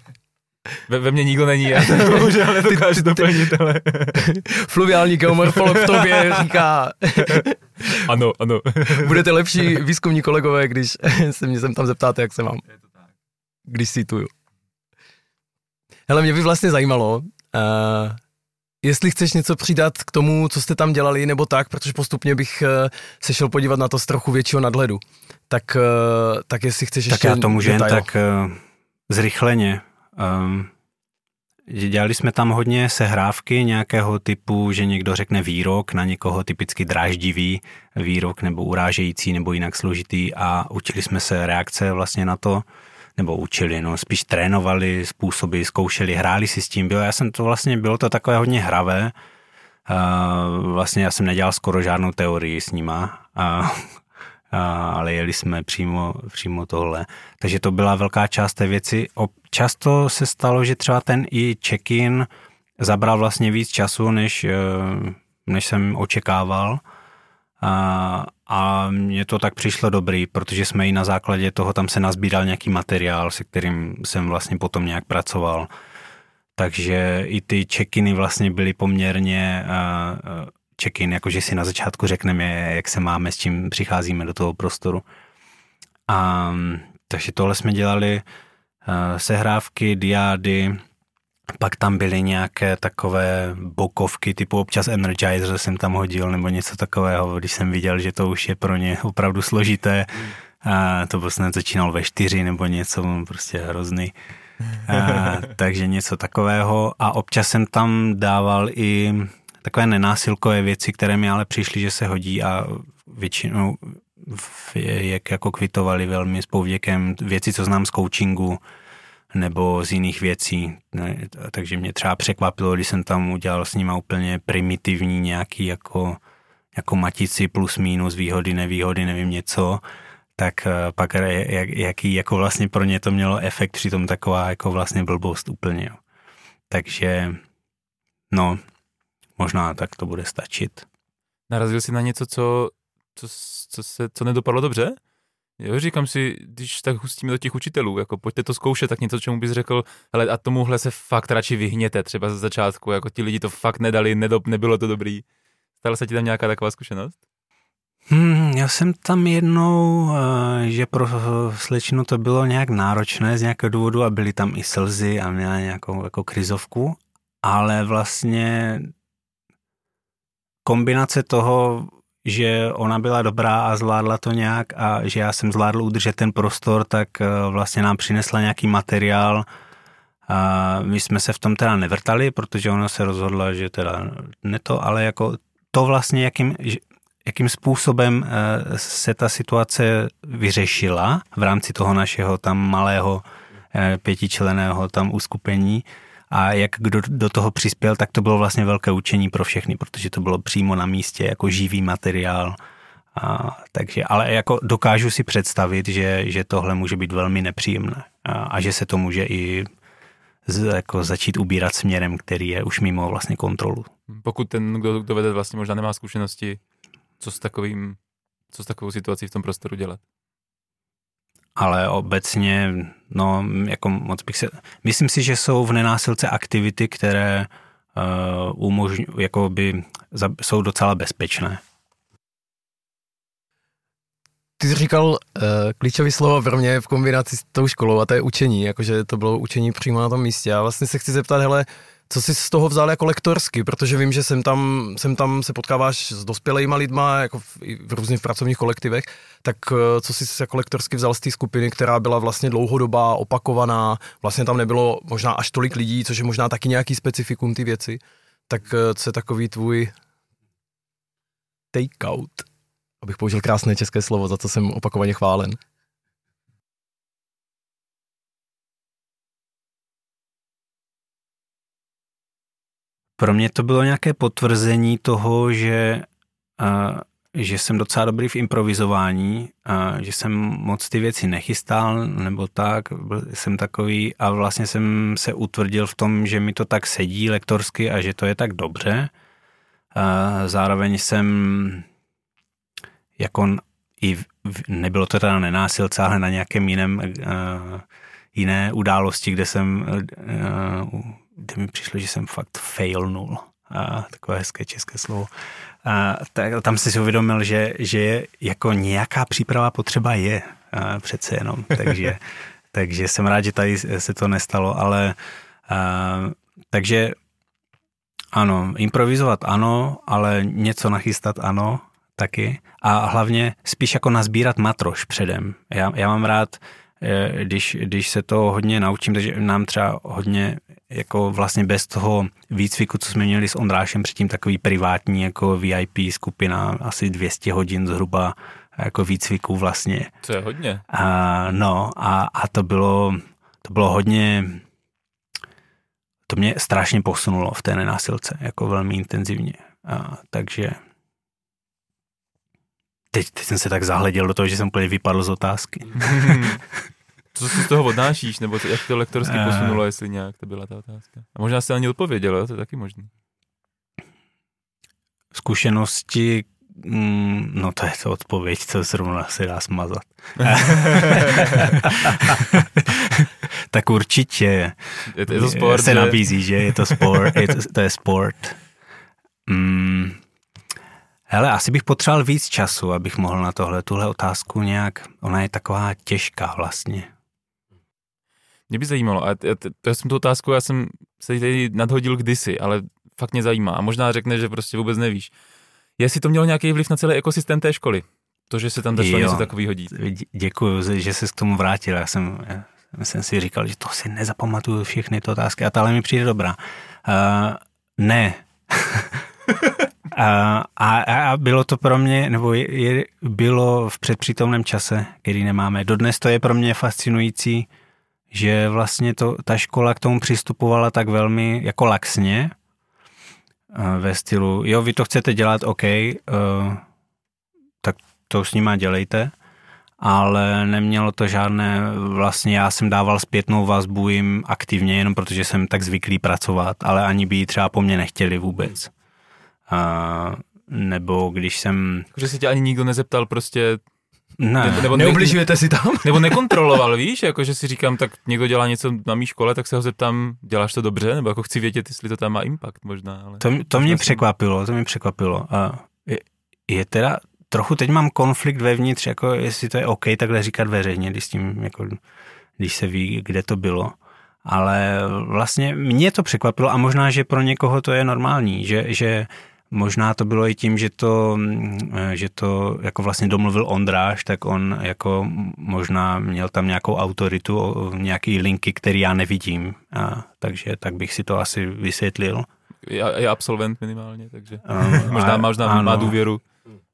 Ve, ve mně nikdo není, já to bohužel nedokážu doplnit, ale... Fluviální geomorfolog v tobě říká... ano, ano. Budete lepší výzkumní kolegové, když se mě sem tam zeptáte, jak se mám. Když cituju. Hele, mě by vlastně zajímalo, uh, jestli chceš něco přidat k tomu, co jste tam dělali, nebo tak, protože postupně bych uh, se šel podívat na to z trochu většího nadhledu. Tak, uh, tak jestli chceš tak ještě já to můžu jen tak uh, zrychleně. Um, dělali jsme tam hodně sehrávky nějakého typu, že někdo řekne výrok, na někoho typicky dráždivý výrok nebo urážející nebo jinak složitý a učili jsme se reakce vlastně na to nebo učili, no spíš trénovali způsoby, zkoušeli, hráli si s tím. Bylo, já jsem to vlastně, bylo to takové hodně hravé. Uh, vlastně já jsem nedělal skoro žádnou teorii s nima, uh, uh, ale jeli jsme přímo, přímo tohle. Takže to byla velká část té věci. Často se stalo, že třeba ten i check-in zabral vlastně víc času, než, uh, než jsem očekával. A, a mně to tak přišlo dobrý, protože jsme i na základě toho tam se nazbíral nějaký materiál, se kterým jsem vlastně potom nějak pracoval. Takže i ty check-iny vlastně byly poměrně uh, check-in, jakože si na začátku řekneme, jak se máme, s čím přicházíme do toho prostoru. A, takže tohle jsme dělali uh, sehrávky, diády, pak tam byly nějaké takové bokovky, typu občas Energizer jsem tam hodil, nebo něco takového, když jsem viděl, že to už je pro ně opravdu složité. A to prostě začínal ve čtyři nebo něco, prostě hrozný. A, takže něco takového. A občas jsem tam dával i takové nenásilkové věci, které mi ale přišly, že se hodí a většinou jak jako kvitovali velmi s pouvěkem věci, co znám z coachingu, nebo z jiných věcí. Takže mě třeba překvapilo, když jsem tam udělal s nima úplně primitivní nějaký jako, jako matici plus minus výhody, nevýhody, nevím něco, tak eh, pak jak, jaký jako vlastně pro ně to mělo efekt, přitom taková jako vlastně blbost úplně. Takže no, možná tak to bude stačit. Narazil jsi na něco, co, co, co, se, co nedopadlo dobře? Jo, říkám si, když tak hustíme do těch učitelů, jako pojďte to zkoušet, tak něco, čemu bys řekl, hele, a tomuhle se fakt radši vyhněte, třeba ze začátku, jako ti lidi to fakt nedali, nedob, nebylo to dobrý. Stala se ti tam nějaká taková zkušenost? Hmm, já jsem tam jednou, eh, že pro slečnu to bylo nějak náročné z nějakého důvodu a byly tam i slzy a měla nějakou jako krizovku, ale vlastně kombinace toho že ona byla dobrá a zvládla to nějak a že já jsem zvládl udržet ten prostor, tak eh, vlastně nám přinesla nějaký materiál. A my jsme se v tom teda nevrtali, protože ona se rozhodla, že teda ne to, ale jako to vlastně, jakým, jakým způsobem eh, se ta situace vyřešila v rámci toho našeho tam malého eh, pětičleného tam uskupení, a jak kdo do toho přispěl, tak to bylo vlastně velké učení pro všechny, protože to bylo přímo na místě jako živý materiál. A, takže, ale jako dokážu si představit, že, že tohle může být velmi nepříjemné a, a že se to může i z, jako začít ubírat směrem, který je už mimo vlastně kontrolu. Pokud ten, kdo, kdo vede vlastně možná nemá zkušenosti, co s takovým, co s takovou situací v tom prostoru dělat? ale obecně, no, jako moc bych se... Myslím si, že jsou v nenásilce aktivity, které uh, umožňují, jako by, za, jsou docela bezpečné. Ty jsi říkal uh, klíčové slovo pro mě v kombinaci s tou školou a to je učení, jakože to bylo učení přímo na tom místě. A vlastně se chci zeptat, hele, co jsi z toho vzal jako lektorsky, protože vím, že sem tam, sem tam se potkáváš s dospělejma lidma, jako v, v různých pracovních kolektivech, tak eh, co jsi jako lektorsky vzal z té skupiny, která byla vlastně dlouhodobá, opakovaná, vlastně tam nebylo možná až tolik lidí, což je možná taky nějaký specifikum ty věci, tak eh, co je takový tvůj take-out, abych použil krásné české slovo, za co jsem opakovaně chválen. Pro mě to bylo nějaké potvrzení toho, že že jsem docela dobrý v improvizování, a že jsem moc ty věci nechystal nebo tak, byl jsem takový a vlastně jsem se utvrdil v tom, že mi to tak sedí lektorsky a že to je tak dobře. A zároveň jsem jako i v, nebylo to teda nenásilce, ale na nějakém jiném uh, jiné události, kde jsem kde mi přišlo, že jsem fakt failnul. A takové hezké české slovo. A, tak, tam jsem si uvědomil, že, že jako nějaká příprava potřeba je a, přece jenom. Takže, takže jsem rád, že tady se to nestalo, ale a, takže ano, improvizovat ano, ale něco nachystat ano, taky. A hlavně spíš jako nazbírat matroš předem. Já, já mám rád, eh, když, když se to hodně naučím, takže nám třeba hodně jako vlastně bez toho výcviku, co jsme měli s Ondrášem předtím, takový privátní jako VIP skupina, asi 200 hodin zhruba jako výcviku vlastně. Co je hodně. A, no a, a to bylo, to bylo hodně, to mě strašně posunulo v té nenásilce, jako velmi intenzivně. A, takže teď, teď jsem se tak zahleděl do toho, že jsem úplně vypadl z otázky. Co si z toho odnášíš, nebo jak to lektorsky uh, posunulo, jestli nějak to byla ta otázka. A možná jsi ani odpověděl, jo? to je taky možné. Zkušenosti, mm, no to je to odpověď, co zrovna se dá smazat. tak určitě je to, je to sport, se že? nabízí, že je to sport, je to, to je sport. Mm, Hele, asi bych potřeboval víc času, abych mohl na tohle, tuhle otázku nějak, ona je taková těžká vlastně. Mě by zajímalo, a to, to jsem tu otázku, já jsem se tady nadhodil kdysi, ale fakt mě zajímá. A možná řekne, že prostě vůbec nevíš. Jestli to mělo nějaký vliv na celý ekosystém té školy? To, že se tam začalo něco takového dít. Děkuji, že se k tomu vrátil. Já jsem, já jsem si říkal, že to si nezapamatuju všechny ty otázky a tahle mi přijde dobrá. Uh, ne. a, a, a bylo to pro mě, nebo je, je, bylo v předpřítomném čase, který nemáme. Dodnes to je pro mě fascinující, že vlastně to, ta škola k tomu přistupovala tak velmi jako laxně, eh, ve stylu, jo, vy to chcete dělat, OK, uh, tak to s nima dělejte, ale nemělo to žádné, vlastně já jsem dával zpětnou vazbu jim aktivně, jenom protože jsem tak zvyklý pracovat, ale ani by ji třeba po mně nechtěli vůbec. Uh, nebo když jsem... Že se tě ani nikdo nezeptal prostě, ne. Nebo, Neubližujete ne, si tam? Nebo nekontroloval, víš, jako že si říkám, tak někdo dělá něco na mý škole, tak se ho zeptám, děláš to dobře, nebo jako chci vědět, jestli to tam má impact možná. Ale to, to mě jsem... překvapilo, to mě překvapilo. A je, je teda, trochu teď mám konflikt vevnitř, jako jestli to je OK takhle říkat veřejně, když s tím, jako, když se ví, kde to bylo. Ale vlastně mě to překvapilo a možná, že pro někoho to je normální, že, že Možná to bylo i tím, že to, mm, že to jako vlastně domluvil Ondráš, tak on jako možná měl tam nějakou autoritu, nějaký linky, který já nevidím. A, takže tak bych si to asi vysvětlil. Je, je absolvent minimálně, takže um, možná, možná ano. má důvěru.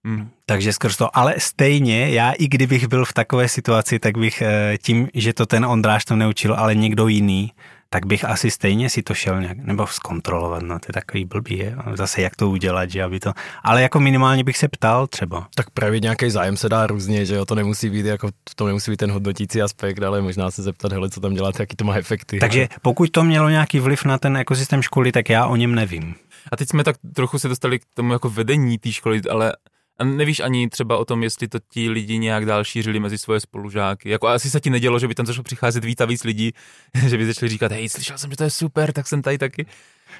Hmm. Takže skrz to. Ale stejně, já i kdybych byl v takové situaci, tak bych eh, tím, že to ten Ondráš to neučil, ale někdo jiný, tak bych asi stejně si to šel nějak, nebo zkontrolovat, no to je takový blbý, je. zase jak to udělat, že aby to, ale jako minimálně bych se ptal třeba. Tak právě nějaký zájem se dá různě, že jo, to nemusí být jako, to nemusí být ten hodnotící aspekt, ale možná se zeptat, hele, co tam děláte, jaký to má efekty. Takže pokud to mělo nějaký vliv na ten ekosystém školy, tak já o něm nevím. A teď jsme tak trochu se dostali k tomu jako vedení té školy, ale a nevíš ani třeba o tom, jestli to ti lidi nějak dál šířili mezi svoje spolužáky. Jako asi se ti nedělo, že by tam začalo přicházet víc a víc lidí, že by začali říkat, hej, slyšel jsem, že to je super, tak jsem tady taky.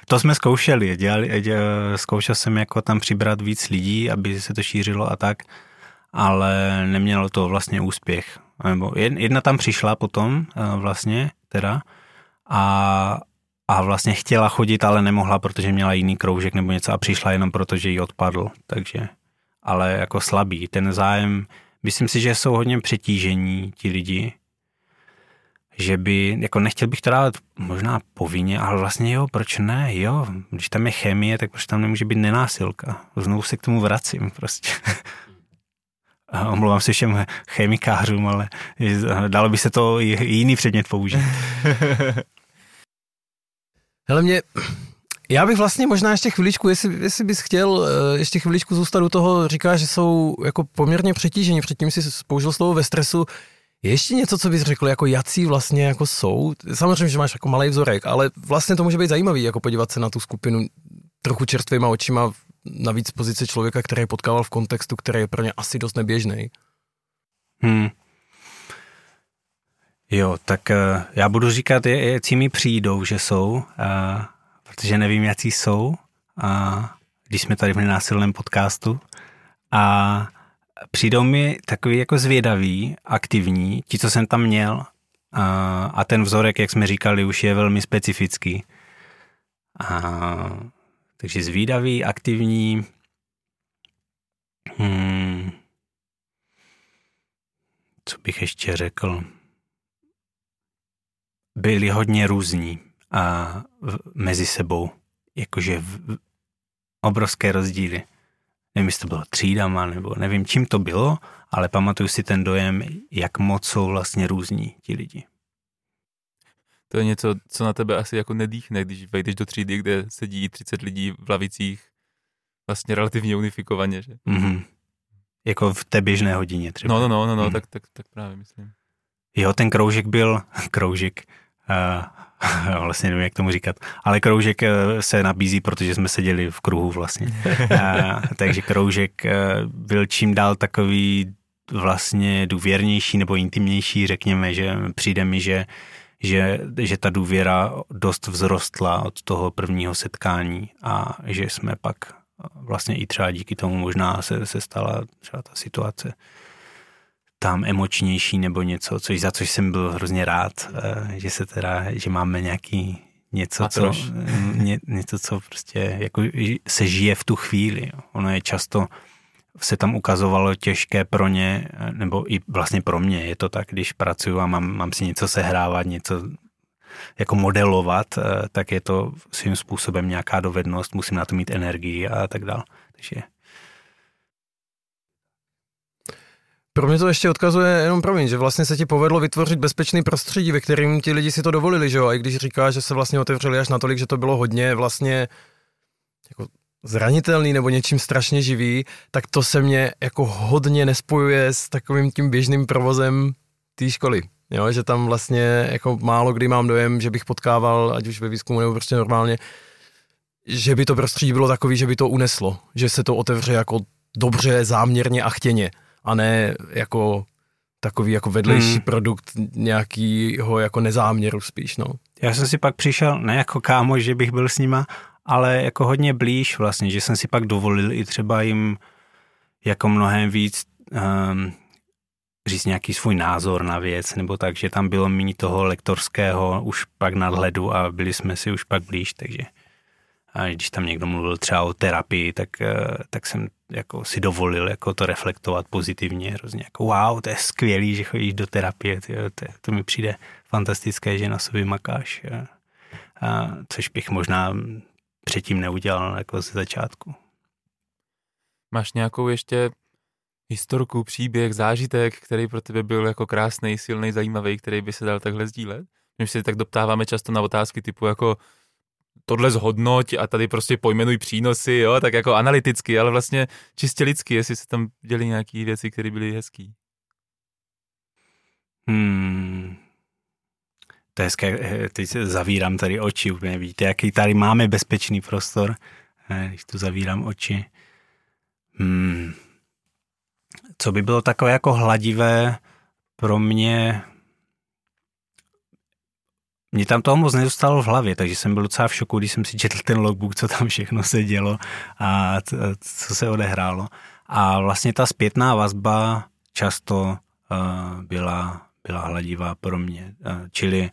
To jsme zkoušeli, dělali, dělali, zkoušel jsem jako tam přibrat víc lidí, aby se to šířilo a tak, ale nemělo to vlastně úspěch. Nebo jedna tam přišla potom eh, vlastně, teda, a, a vlastně chtěla chodit, ale nemohla, protože měla jiný kroužek nebo něco a přišla jenom proto, že jí odpadl, takže ale jako slabý. Ten zájem, myslím si, že jsou hodně přetížení ti lidi, že by, jako nechtěl bych to dát možná povinně, ale vlastně jo, proč ne, jo, když tam je chemie, tak proč tam nemůže být nenásilka. Znovu se k tomu vracím prostě. Omlouvám se všem chemikářům, ale dalo by se to jiný předmět použít. Hele, mě Já bych vlastně možná ještě chviličku, jestli, jestli bys chtěl eh, ještě chviličku zůstat u toho, říká, že jsou jako poměrně přetížení, předtím si použil slovo ve stresu. Je ještě něco, co bys řekl, jako jací vlastně jako jsou? Samozřejmě, že máš jako malý vzorek, ale vlastně to může být zajímavý, jako podívat se na tu skupinu trochu čerstvýma očima, navíc pozice člověka, který je potkával v kontextu, který je pro ně asi dost neběžný. Hmm. Jo, tak uh, já budu říkat, jaký mi přijdou, že jsou, protože nevím, jaký jsou, uh, když jsme tady v nenásilném podcastu. A přijdou mi takový jako zvědaví, aktivní, ti, co jsem tam měl. Uh, a ten vzorek, jak jsme říkali, už je velmi specifický. Uh, takže zvídavý, aktivní. Hmm. Co bych ještě řekl? byli hodně různí a v, mezi sebou, jakože v, obrovské rozdíly. Nevím, jestli to bylo třídama, nebo nevím, čím to bylo, ale pamatuju si ten dojem, jak moc jsou vlastně různí ti lidi. To je něco, co na tebe asi jako nedýchne, když vejdeš do třídy, kde sedí 30 lidí v lavicích vlastně relativně unifikovaně, že? Mm-hmm. Jako v té běžné hodině třeba. No, no, no, no, no mm. tak, tak, tak právě myslím. Jo, ten kroužek byl, kroužek, Uh, vlastně nevím, jak tomu říkat, ale kroužek eh, se nabízí, protože jsme seděli v kruhu vlastně. Uh, takže kroužek uh, byl čím dál takový vlastně důvěrnější nebo intimnější, řekněme, že přijde mi, že, že, že ta důvěra dost vzrostla od toho prvního setkání a že jsme pak vlastně i třeba díky tomu možná se, se stala třeba ta situace tam emočnější nebo něco, což za což jsem byl hrozně rád, eh, že se teda, že máme nějaký něco, co, ně, něco, co prostě jako se žije v tu chvíli. Ono je často, se tam ukazovalo těžké pro ně, nebo i vlastně pro mě je to tak, když pracuju a mám, mám si něco sehrávat, něco jako modelovat, eh, tak je to svým způsobem nějaká dovednost, musím na to mít energii a tak dále. Takže Pro mě to ještě odkazuje jenom promiň, že vlastně se ti povedlo vytvořit bezpečný prostředí, ve kterým ti lidi si to dovolili, že jo? A i když říká, že se vlastně otevřeli až natolik, že to bylo hodně vlastně jako zranitelný nebo něčím strašně živý, tak to se mě jako hodně nespojuje s takovým tím běžným provozem té školy. Jo, že tam vlastně jako málo kdy mám dojem, že bych potkával, ať už ve výzkumu nebo prostě normálně, že by to prostředí bylo takový, že by to uneslo, že se to otevře jako dobře, záměrně a chtěně a ne jako takový jako vedlejší hmm. produkt nějakýho jako nezáměru spíš, no. Já jsem si pak přišel, ne jako kámo, že bych byl s nima, ale jako hodně blíž vlastně, že jsem si pak dovolil i třeba jim jako mnohem víc um, říct nějaký svůj názor na věc, nebo tak, že tam bylo méně toho lektorského už pak nadhledu a byli jsme si už pak blíž, takže a když tam někdo mluvil třeba o terapii, tak, eh, tak jsem jako si dovolil jako to reflektovat pozitivně, hrozně jako wow, to je skvělý, že chodíš do terapie, tyjo, to, to mi přijde fantastické, že na sobě makáš, a, což bych možná předtím neudělal jako ze začátku. Máš nějakou ještě historku, příběh, zážitek, který pro tebe byl jako krásný, silný, zajímavý, který by se dal takhle sdílet? My se tak doptáváme často na otázky typu jako tohle zhodnoť a tady prostě pojmenuj přínosy, jo, tak jako analyticky, ale vlastně čistě lidsky, jestli se tam děli nějaké věci, které byly hezký. Hmm. To je hezké, eh, teď zavírám tady oči úplně, víte, jaký tady máme bezpečný prostor, eh, když tu zavírám oči. Hmm. Co by bylo takové jako hladivé pro mě, mě tam toho moc nedostalo v hlavě, takže jsem byl docela v šoku, když jsem si četl ten logbook, co tam všechno se dělo a co se odehrálo. A vlastně ta zpětná vazba často uh, byla, byla hladivá pro mě. Uh, čili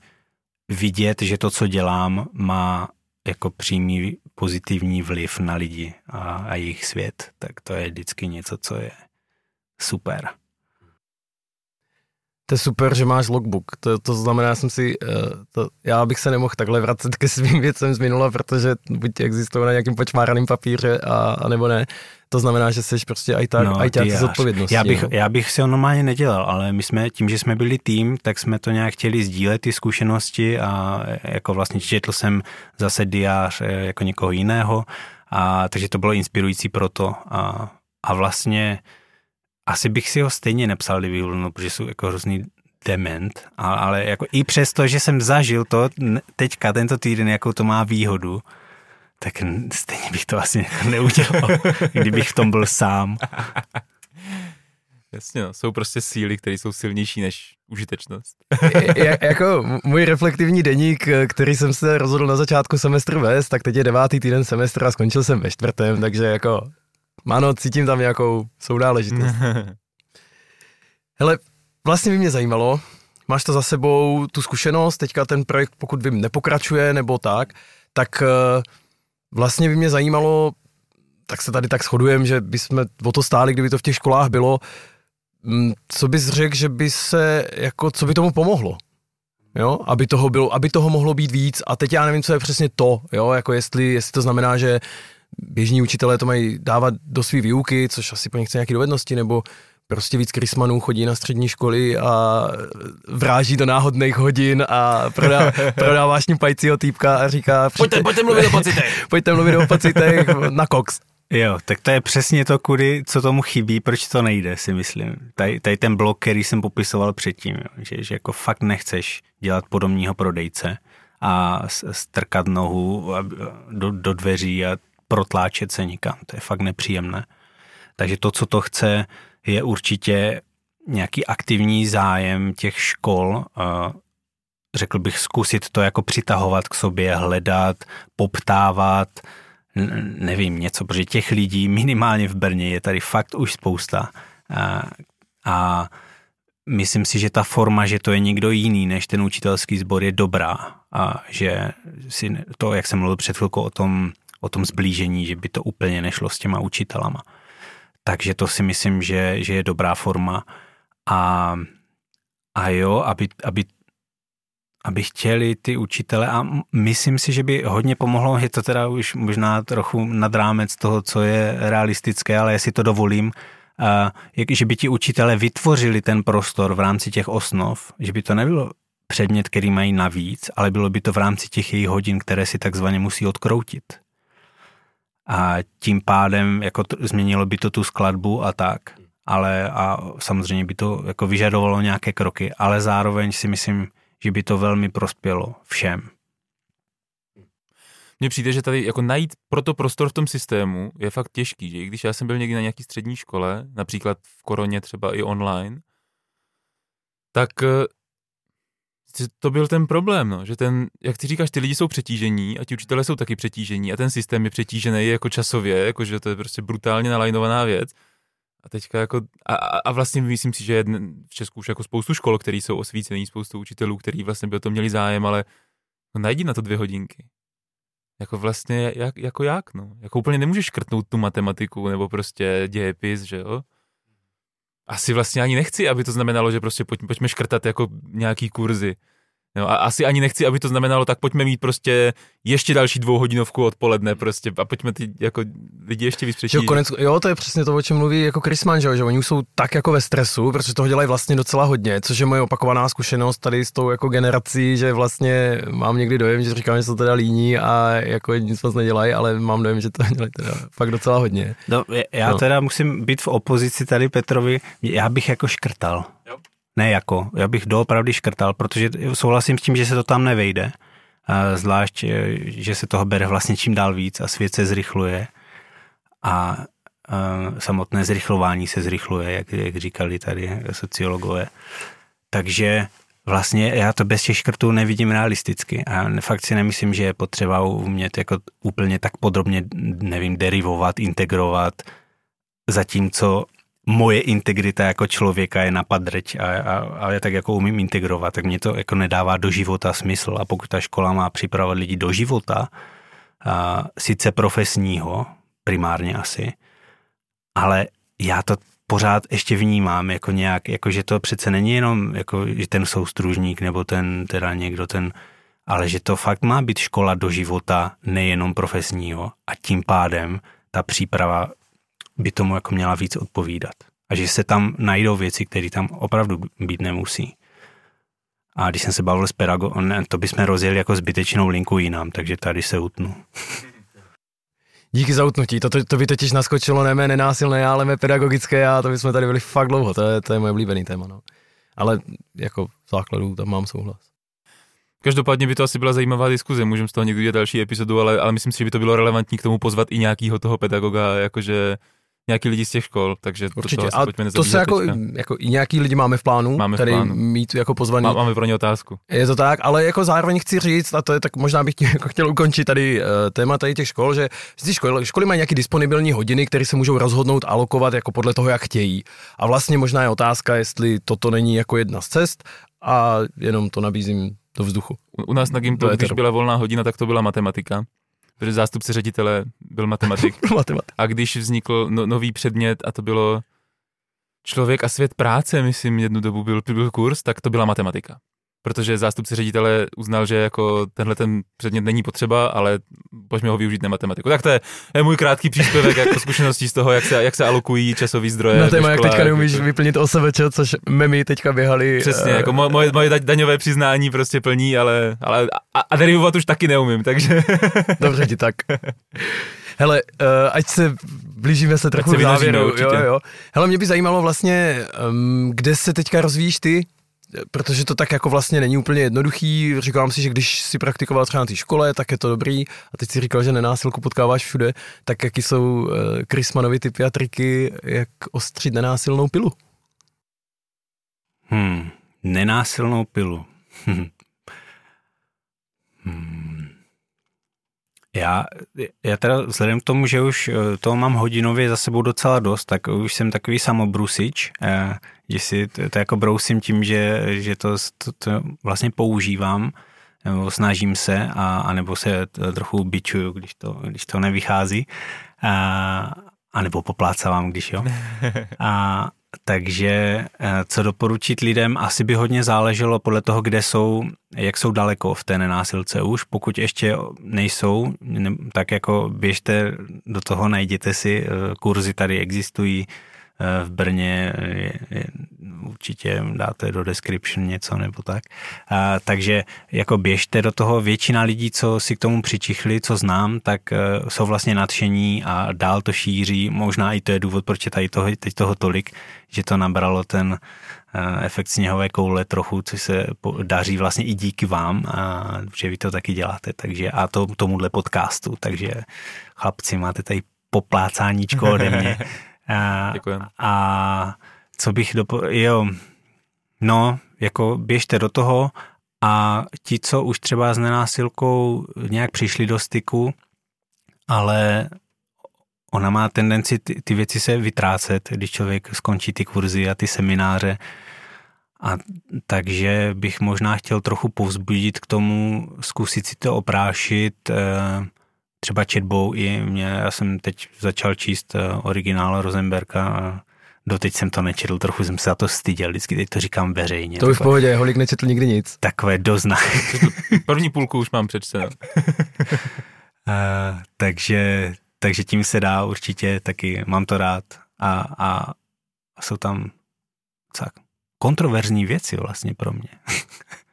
vidět, že to, co dělám, má jako přímý pozitivní vliv na lidi a, a jejich svět, tak to je vždycky něco, co je super. To je super, že máš logbook. To, to znamená, já jsem si, eh, to, já bych se nemohl takhle vracet ke svým věcem z minula, protože buď existují na nějakým počmáraným papíře a, a nebo ne. To znamená, že jsi prostě aj tak, no, aj zodpovědnosti. Já bych, já bych si ho normálně nedělal, ale my jsme, tím, že jsme byli tým, tak jsme to nějak chtěli sdílet, ty zkušenosti a jako vlastně četl jsem zase diář eh, jako někoho jiného, a takže to bylo inspirující pro to a, a vlastně asi bych si ho stejně nepsal, kdyby no, protože jsou jako hrozný dement, ale jako i přesto, že jsem zažil to teďka, tento týden, jakou to má výhodu, tak stejně bych to asi neudělal, kdybych v tom byl sám. Jasně, no, jsou prostě síly, které jsou silnější než užitečnost. je, jako můj reflektivní deník, který jsem se rozhodl na začátku semestru vést, tak teď je devátý týden semestra a skončil jsem ve čtvrtém, takže jako, ano, cítím tam nějakou sounáležitost. Hele, vlastně by mě zajímalo, máš to za sebou, tu zkušenost, teďka ten projekt, pokud vím, nepokračuje nebo tak, tak uh, vlastně by mě zajímalo, tak se tady tak shodujeme, že bychom o to stáli, kdyby to v těch školách bylo, mm, co bys řekl, že by se, jako, co by tomu pomohlo? Jo, aby toho bylo, aby toho mohlo být víc a teď já nevím, co je přesně to, jo, jako jestli, jestli to znamená, že běžní učitelé to mají dávat do své výuky, což asi po nich chce nějaké dovednosti, nebo prostě víc krysmanů chodí na střední školy a vráží do náhodných hodin a prodá, prodává šňupajícího týpka a říká... Pojďte, pojďte mluvit o pocitech. pojďte mluvit o pocitech na koks. Jo, tak to je přesně to, kudy, co tomu chybí, proč to nejde, si myslím. Tady, tady ten blok, který jsem popisoval předtím, jo, že, že jako fakt nechceš dělat podobního prodejce a strkat nohu do, do dveří a protláčet se nikam. To je fakt nepříjemné. Takže to, co to chce, je určitě nějaký aktivní zájem těch škol, řekl bych, zkusit to jako přitahovat k sobě, hledat, poptávat, nevím, něco, protože těch lidí minimálně v Brně je tady fakt už spousta. A, a myslím si, že ta forma, že to je někdo jiný než ten učitelský sbor je dobrá a že si to, jak jsem mluvil před chvilkou o tom, o tom zblížení, že by to úplně nešlo s těma učitelama. Takže to si myslím, že, že je dobrá forma. A, a jo, aby, aby, aby chtěli ty učitele a myslím si, že by hodně pomohlo, je to teda už možná trochu nad rámec toho, co je realistické, ale jestli to dovolím, a, že by ti učitele vytvořili ten prostor v rámci těch osnov, že by to nebylo předmět, který mají navíc, ale bylo by to v rámci těch jejich hodin, které si takzvaně musí odkroutit a tím pádem jako to, změnilo by to tu skladbu a tak, ale a samozřejmě by to jako vyžadovalo nějaké kroky, ale zároveň si myslím, že by to velmi prospělo všem. Mně přijde, že tady jako najít proto prostor v tom systému je fakt těžký, že? I když já jsem byl někdy na nějaký střední škole, například v koroně třeba i online, tak to byl ten problém, no, že ten, jak ty říkáš, ty lidi jsou přetížení a ti učitelé jsou taky přetížení a ten systém je přetížený jako časově, jako že to je prostě brutálně nalajnovaná věc. A teďka jako, a, a vlastně myslím si, že je v Česku už jako spoustu škol, které jsou osvícený, spoustu učitelů, který vlastně by o to měli zájem, ale no najdi na to dvě hodinky. Jako vlastně, jak, jako jak, no. Jako úplně nemůžeš škrtnout tu matematiku nebo prostě dějepis, že jo asi vlastně ani nechci, aby to znamenalo, že prostě pojď, pojďme škrtat jako nějaký kurzy. No a asi ani nechci, aby to znamenalo, tak pojďme mít prostě ještě další dvouhodinovku odpoledne prostě a pojďme ty jako lidi ještě víc jo, konec, jo, to je přesně to, o čem mluví jako Chrisman, že, že oni jsou tak jako ve stresu, protože toho dělají vlastně docela hodně, což je moje opakovaná zkušenost tady s tou jako generací, že vlastně mám někdy dojem, že říkám, že jsou teda líní a jako nic moc nedělají, ale mám dojem, že to dělají teda fakt docela hodně. No, já no. teda musím být v opozici tady Petrovi, já bych jako škrtal. Jo ne jako, já bych doopravdy škrtal, protože souhlasím s tím, že se to tam nevejde, zvlášť, e, že se toho bere vlastně čím dál víc a svět se zrychluje a e, samotné zrychlování se zrychluje, jak, jak říkali tady sociologové. Takže vlastně já to bez těch škrtů nevidím realisticky a fakt si nemyslím, že je potřeba umět jako úplně tak podrobně, nevím, derivovat, integrovat, zatímco moje integrita jako člověka je napadreč a, a, a já tak jako umím integrovat, tak mě to jako nedává do života smysl. A pokud ta škola má připravovat lidi do života, a, sice profesního, primárně asi, ale já to pořád ještě vnímám jako nějak, jako že to přece není jenom jako, že ten soustružník nebo ten teda někdo ten, ale že to fakt má být škola do života, nejenom profesního a tím pádem ta příprava by tomu jako měla víc odpovídat. A že se tam najdou věci, které tam opravdu být nemusí. A když jsem se bavil s pedagogem, to bychom rozjeli jako zbytečnou linku jinam, takže tady se utnu. Díky za utnutí, to, to, to by totiž naskočilo ne mé nenásilné, ale mé pedagogické a to by jsme tady byli fakt dlouho, to je, to je moje oblíbený téma. No. Ale jako v základu tam mám souhlas. Každopádně by to asi byla zajímavá diskuze, můžeme z toho někdy udělat další epizodu, ale, ale myslím si, že by to bylo relevantní k tomu pozvat i nějakého toho pedagoga, jakože nějaký lidi z těch škol, takže Určitě. to, to, a to se jako, jako i nějaký lidi máme v plánu, máme tady v plánu. mít jako pozvaný. Má, máme pro ně otázku. Je to tak, ale jako zároveň chci říct, a to je tak možná bych tě, jako chtěl ukončit tady uh, téma tady těch škol, že ty školy, školy mají nějaké disponibilní hodiny, které se můžou rozhodnout alokovat jako podle toho, jak chtějí. A vlastně možná je otázka, jestli toto není jako jedna z cest a jenom to nabízím do vzduchu. U, u nás na Gimplu, když byla volná hodina, tak to byla matematika protože zástupce ředitele byl matematik. matematik. A když vznikl no, nový předmět a to bylo člověk a svět práce, myslím, jednu dobu byl, byl kurz, tak to byla matematika protože zástupce ředitele uznal, že jako tenhle ten předmět není potřeba, ale pojďme ho využít na matematiku. Tak to je, je můj krátký příspěvek jako zkušeností z toho, jak se, jak se alokují časový zdroje. Na téma, jak teďka neumíš jako... vyplnit OSVČ, což memy teďka běhali. Přesně, uh... jako moje, moje daňové přiznání prostě plní, ale, ale a, a derivovat už taky neumím, takže... Dobře ti tak. Hele, uh, ať se blížíme se trochu k závěru. Jo, jo. Hele, mě by zajímalo vlastně, um, kde se teďka rozvíjíš ty? Protože to tak jako vlastně není úplně jednoduchý. Říkám si, že když si praktikoval třeba na té škole, tak je to dobrý. A teď si říkal, že nenásilku potkáváš všude. Tak jaký jsou uh, typy a triky, jak ostřit nenásilnou pilu? Hmm, nenásilnou pilu. hmm. Já, já teda vzhledem k tomu, že už eh, toho mám hodinově za sebou docela dost, tak už jsem takový samobrusič, eh, že si to, to jako brousím tím, že, že to, to, to vlastně používám, nebo snažím se, a, a nebo se trochu bičuju, když to, když to nevychází, a, a nebo poplácávám, když jo. A, takže eh, co doporučit lidem, asi by hodně záleželo podle toho, kde jsou, jak jsou daleko v té nenásilce už. Pokud ještě nejsou, tak jako běžte do toho, najděte si, eh, kurzy tady existují, v Brně, je, je, určitě dáte do description něco nebo tak. A, takže jako běžte do toho, většina lidí, co si k tomu přičichli, co znám, tak uh, jsou vlastně nadšení a dál to šíří. Možná i to je důvod, proč je tady toho, teď toho tolik, že to nabralo ten efekt sněhové koule trochu, což se daří vlastně i díky vám, a, že vy to taky děláte. Takže a to tomuhle podcastu. Takže chlapci, máte tady poplácáníčko ode mě. A, a co bych dopo... Jo, no, jako běžte do toho a ti, co už třeba s nenásilkou nějak přišli do styku, ale ona má tendenci ty, ty věci se vytrácet, když člověk skončí ty kurzy a ty semináře. A takže bych možná chtěl trochu povzbudit k tomu, zkusit si to oprášit, eh, třeba četbou i mě, já jsem teď začal číst eh, originál Rosenberga a doteď jsem to nečetl, trochu jsem se za to styděl, vždycky teď to říkám veřejně. To už v pohodě, Holik nečetl nikdy nic. Takové dozna. První půlku už mám přečtenou. takže, takže tím se dá určitě taky, mám to rád a, a jsou tam tak, kontroverzní věci vlastně pro mě.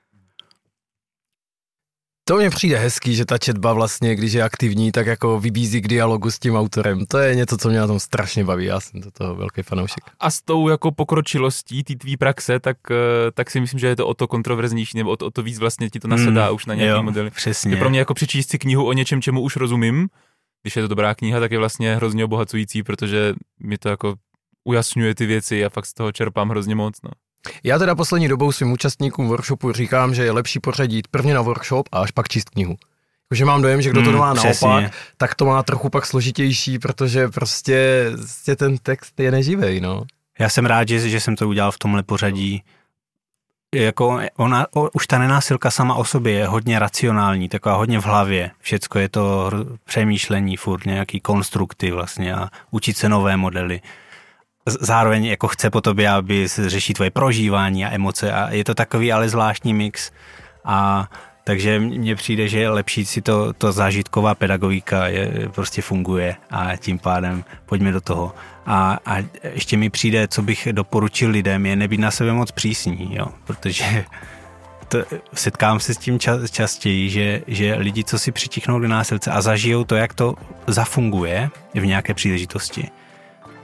To mně přijde hezký, že ta četba vlastně, když je aktivní, tak jako vybízí k dialogu s tím autorem. To je něco, co mě na tom strašně baví, já jsem to toho velký fanoušek. A s tou jako pokročilostí té tvý praxe, tak, eh, tak si myslím, že je to o to kontroverznější, nebo o to, o to víc vlastně ti to nasedá mm, už na nějaký modely. Přesně. Je pro mě jako přečíst si knihu o něčem, čemu už rozumím, když je to dobrá kniha, tak je vlastně hrozně obohacující, protože mi to jako ujasňuje ty věci a fakt z toho čerpám hrozně moc. No. Já teda poslední dobou svým účastníkům workshopu říkám, že je lepší pořadit prvně na workshop a až pak číst knihu. Že mám dojem, že kdo to hmm, má přesně. naopak, tak to má trochu pak složitější, protože prostě, prostě ten text je neživej, no. Já jsem rád, že, že jsem to udělal v tomhle pořadí. Jako ona, o, už ta nenásilka sama o sobě je hodně racionální, taková hodně v hlavě. Všecko je to přemýšlení, furt nějaký konstrukty vlastně a učit se nové modely zároveň jako chce po tobě, aby se řeší tvoje prožívání a emoce a je to takový ale zvláštní mix a takže mně přijde, že je lepší si to, to zážitková pedagogika je, prostě funguje a tím pádem pojďme do toho. A, a ještě mi přijde, co bych doporučil lidem, je nebýt na sebe moc přísní, jo, protože to, setkám se s tím čas, častěji, že, že lidi, co si přitichnou do násilce a zažijou to, jak to zafunguje v nějaké příležitosti,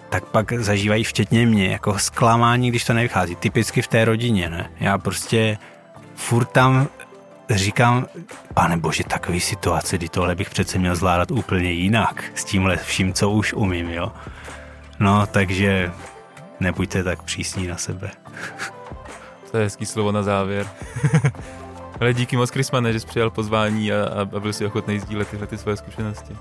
tak pak zažívají včetně mě jako zklamání, když to nevychází. Typicky v té rodině, ne? Já prostě furt tam říkám, pane bože, takový situace, kdy tohle bych přece měl zvládat úplně jinak, s tímhle vším, co už umím, jo. No, takže nebuďte tak přísní na sebe. To je hezký slovo na závěr. Ale díky moc, Krismane, že jsi přijal pozvání a, a byl si ochotný sdílet tyhle ty své zkušenosti.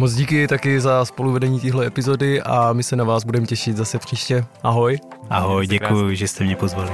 Moc díky taky za spoluvedení téhle epizody a my se na vás budeme těšit zase příště. Ahoj. Ahoj, děkuji, že jste mě pozvali.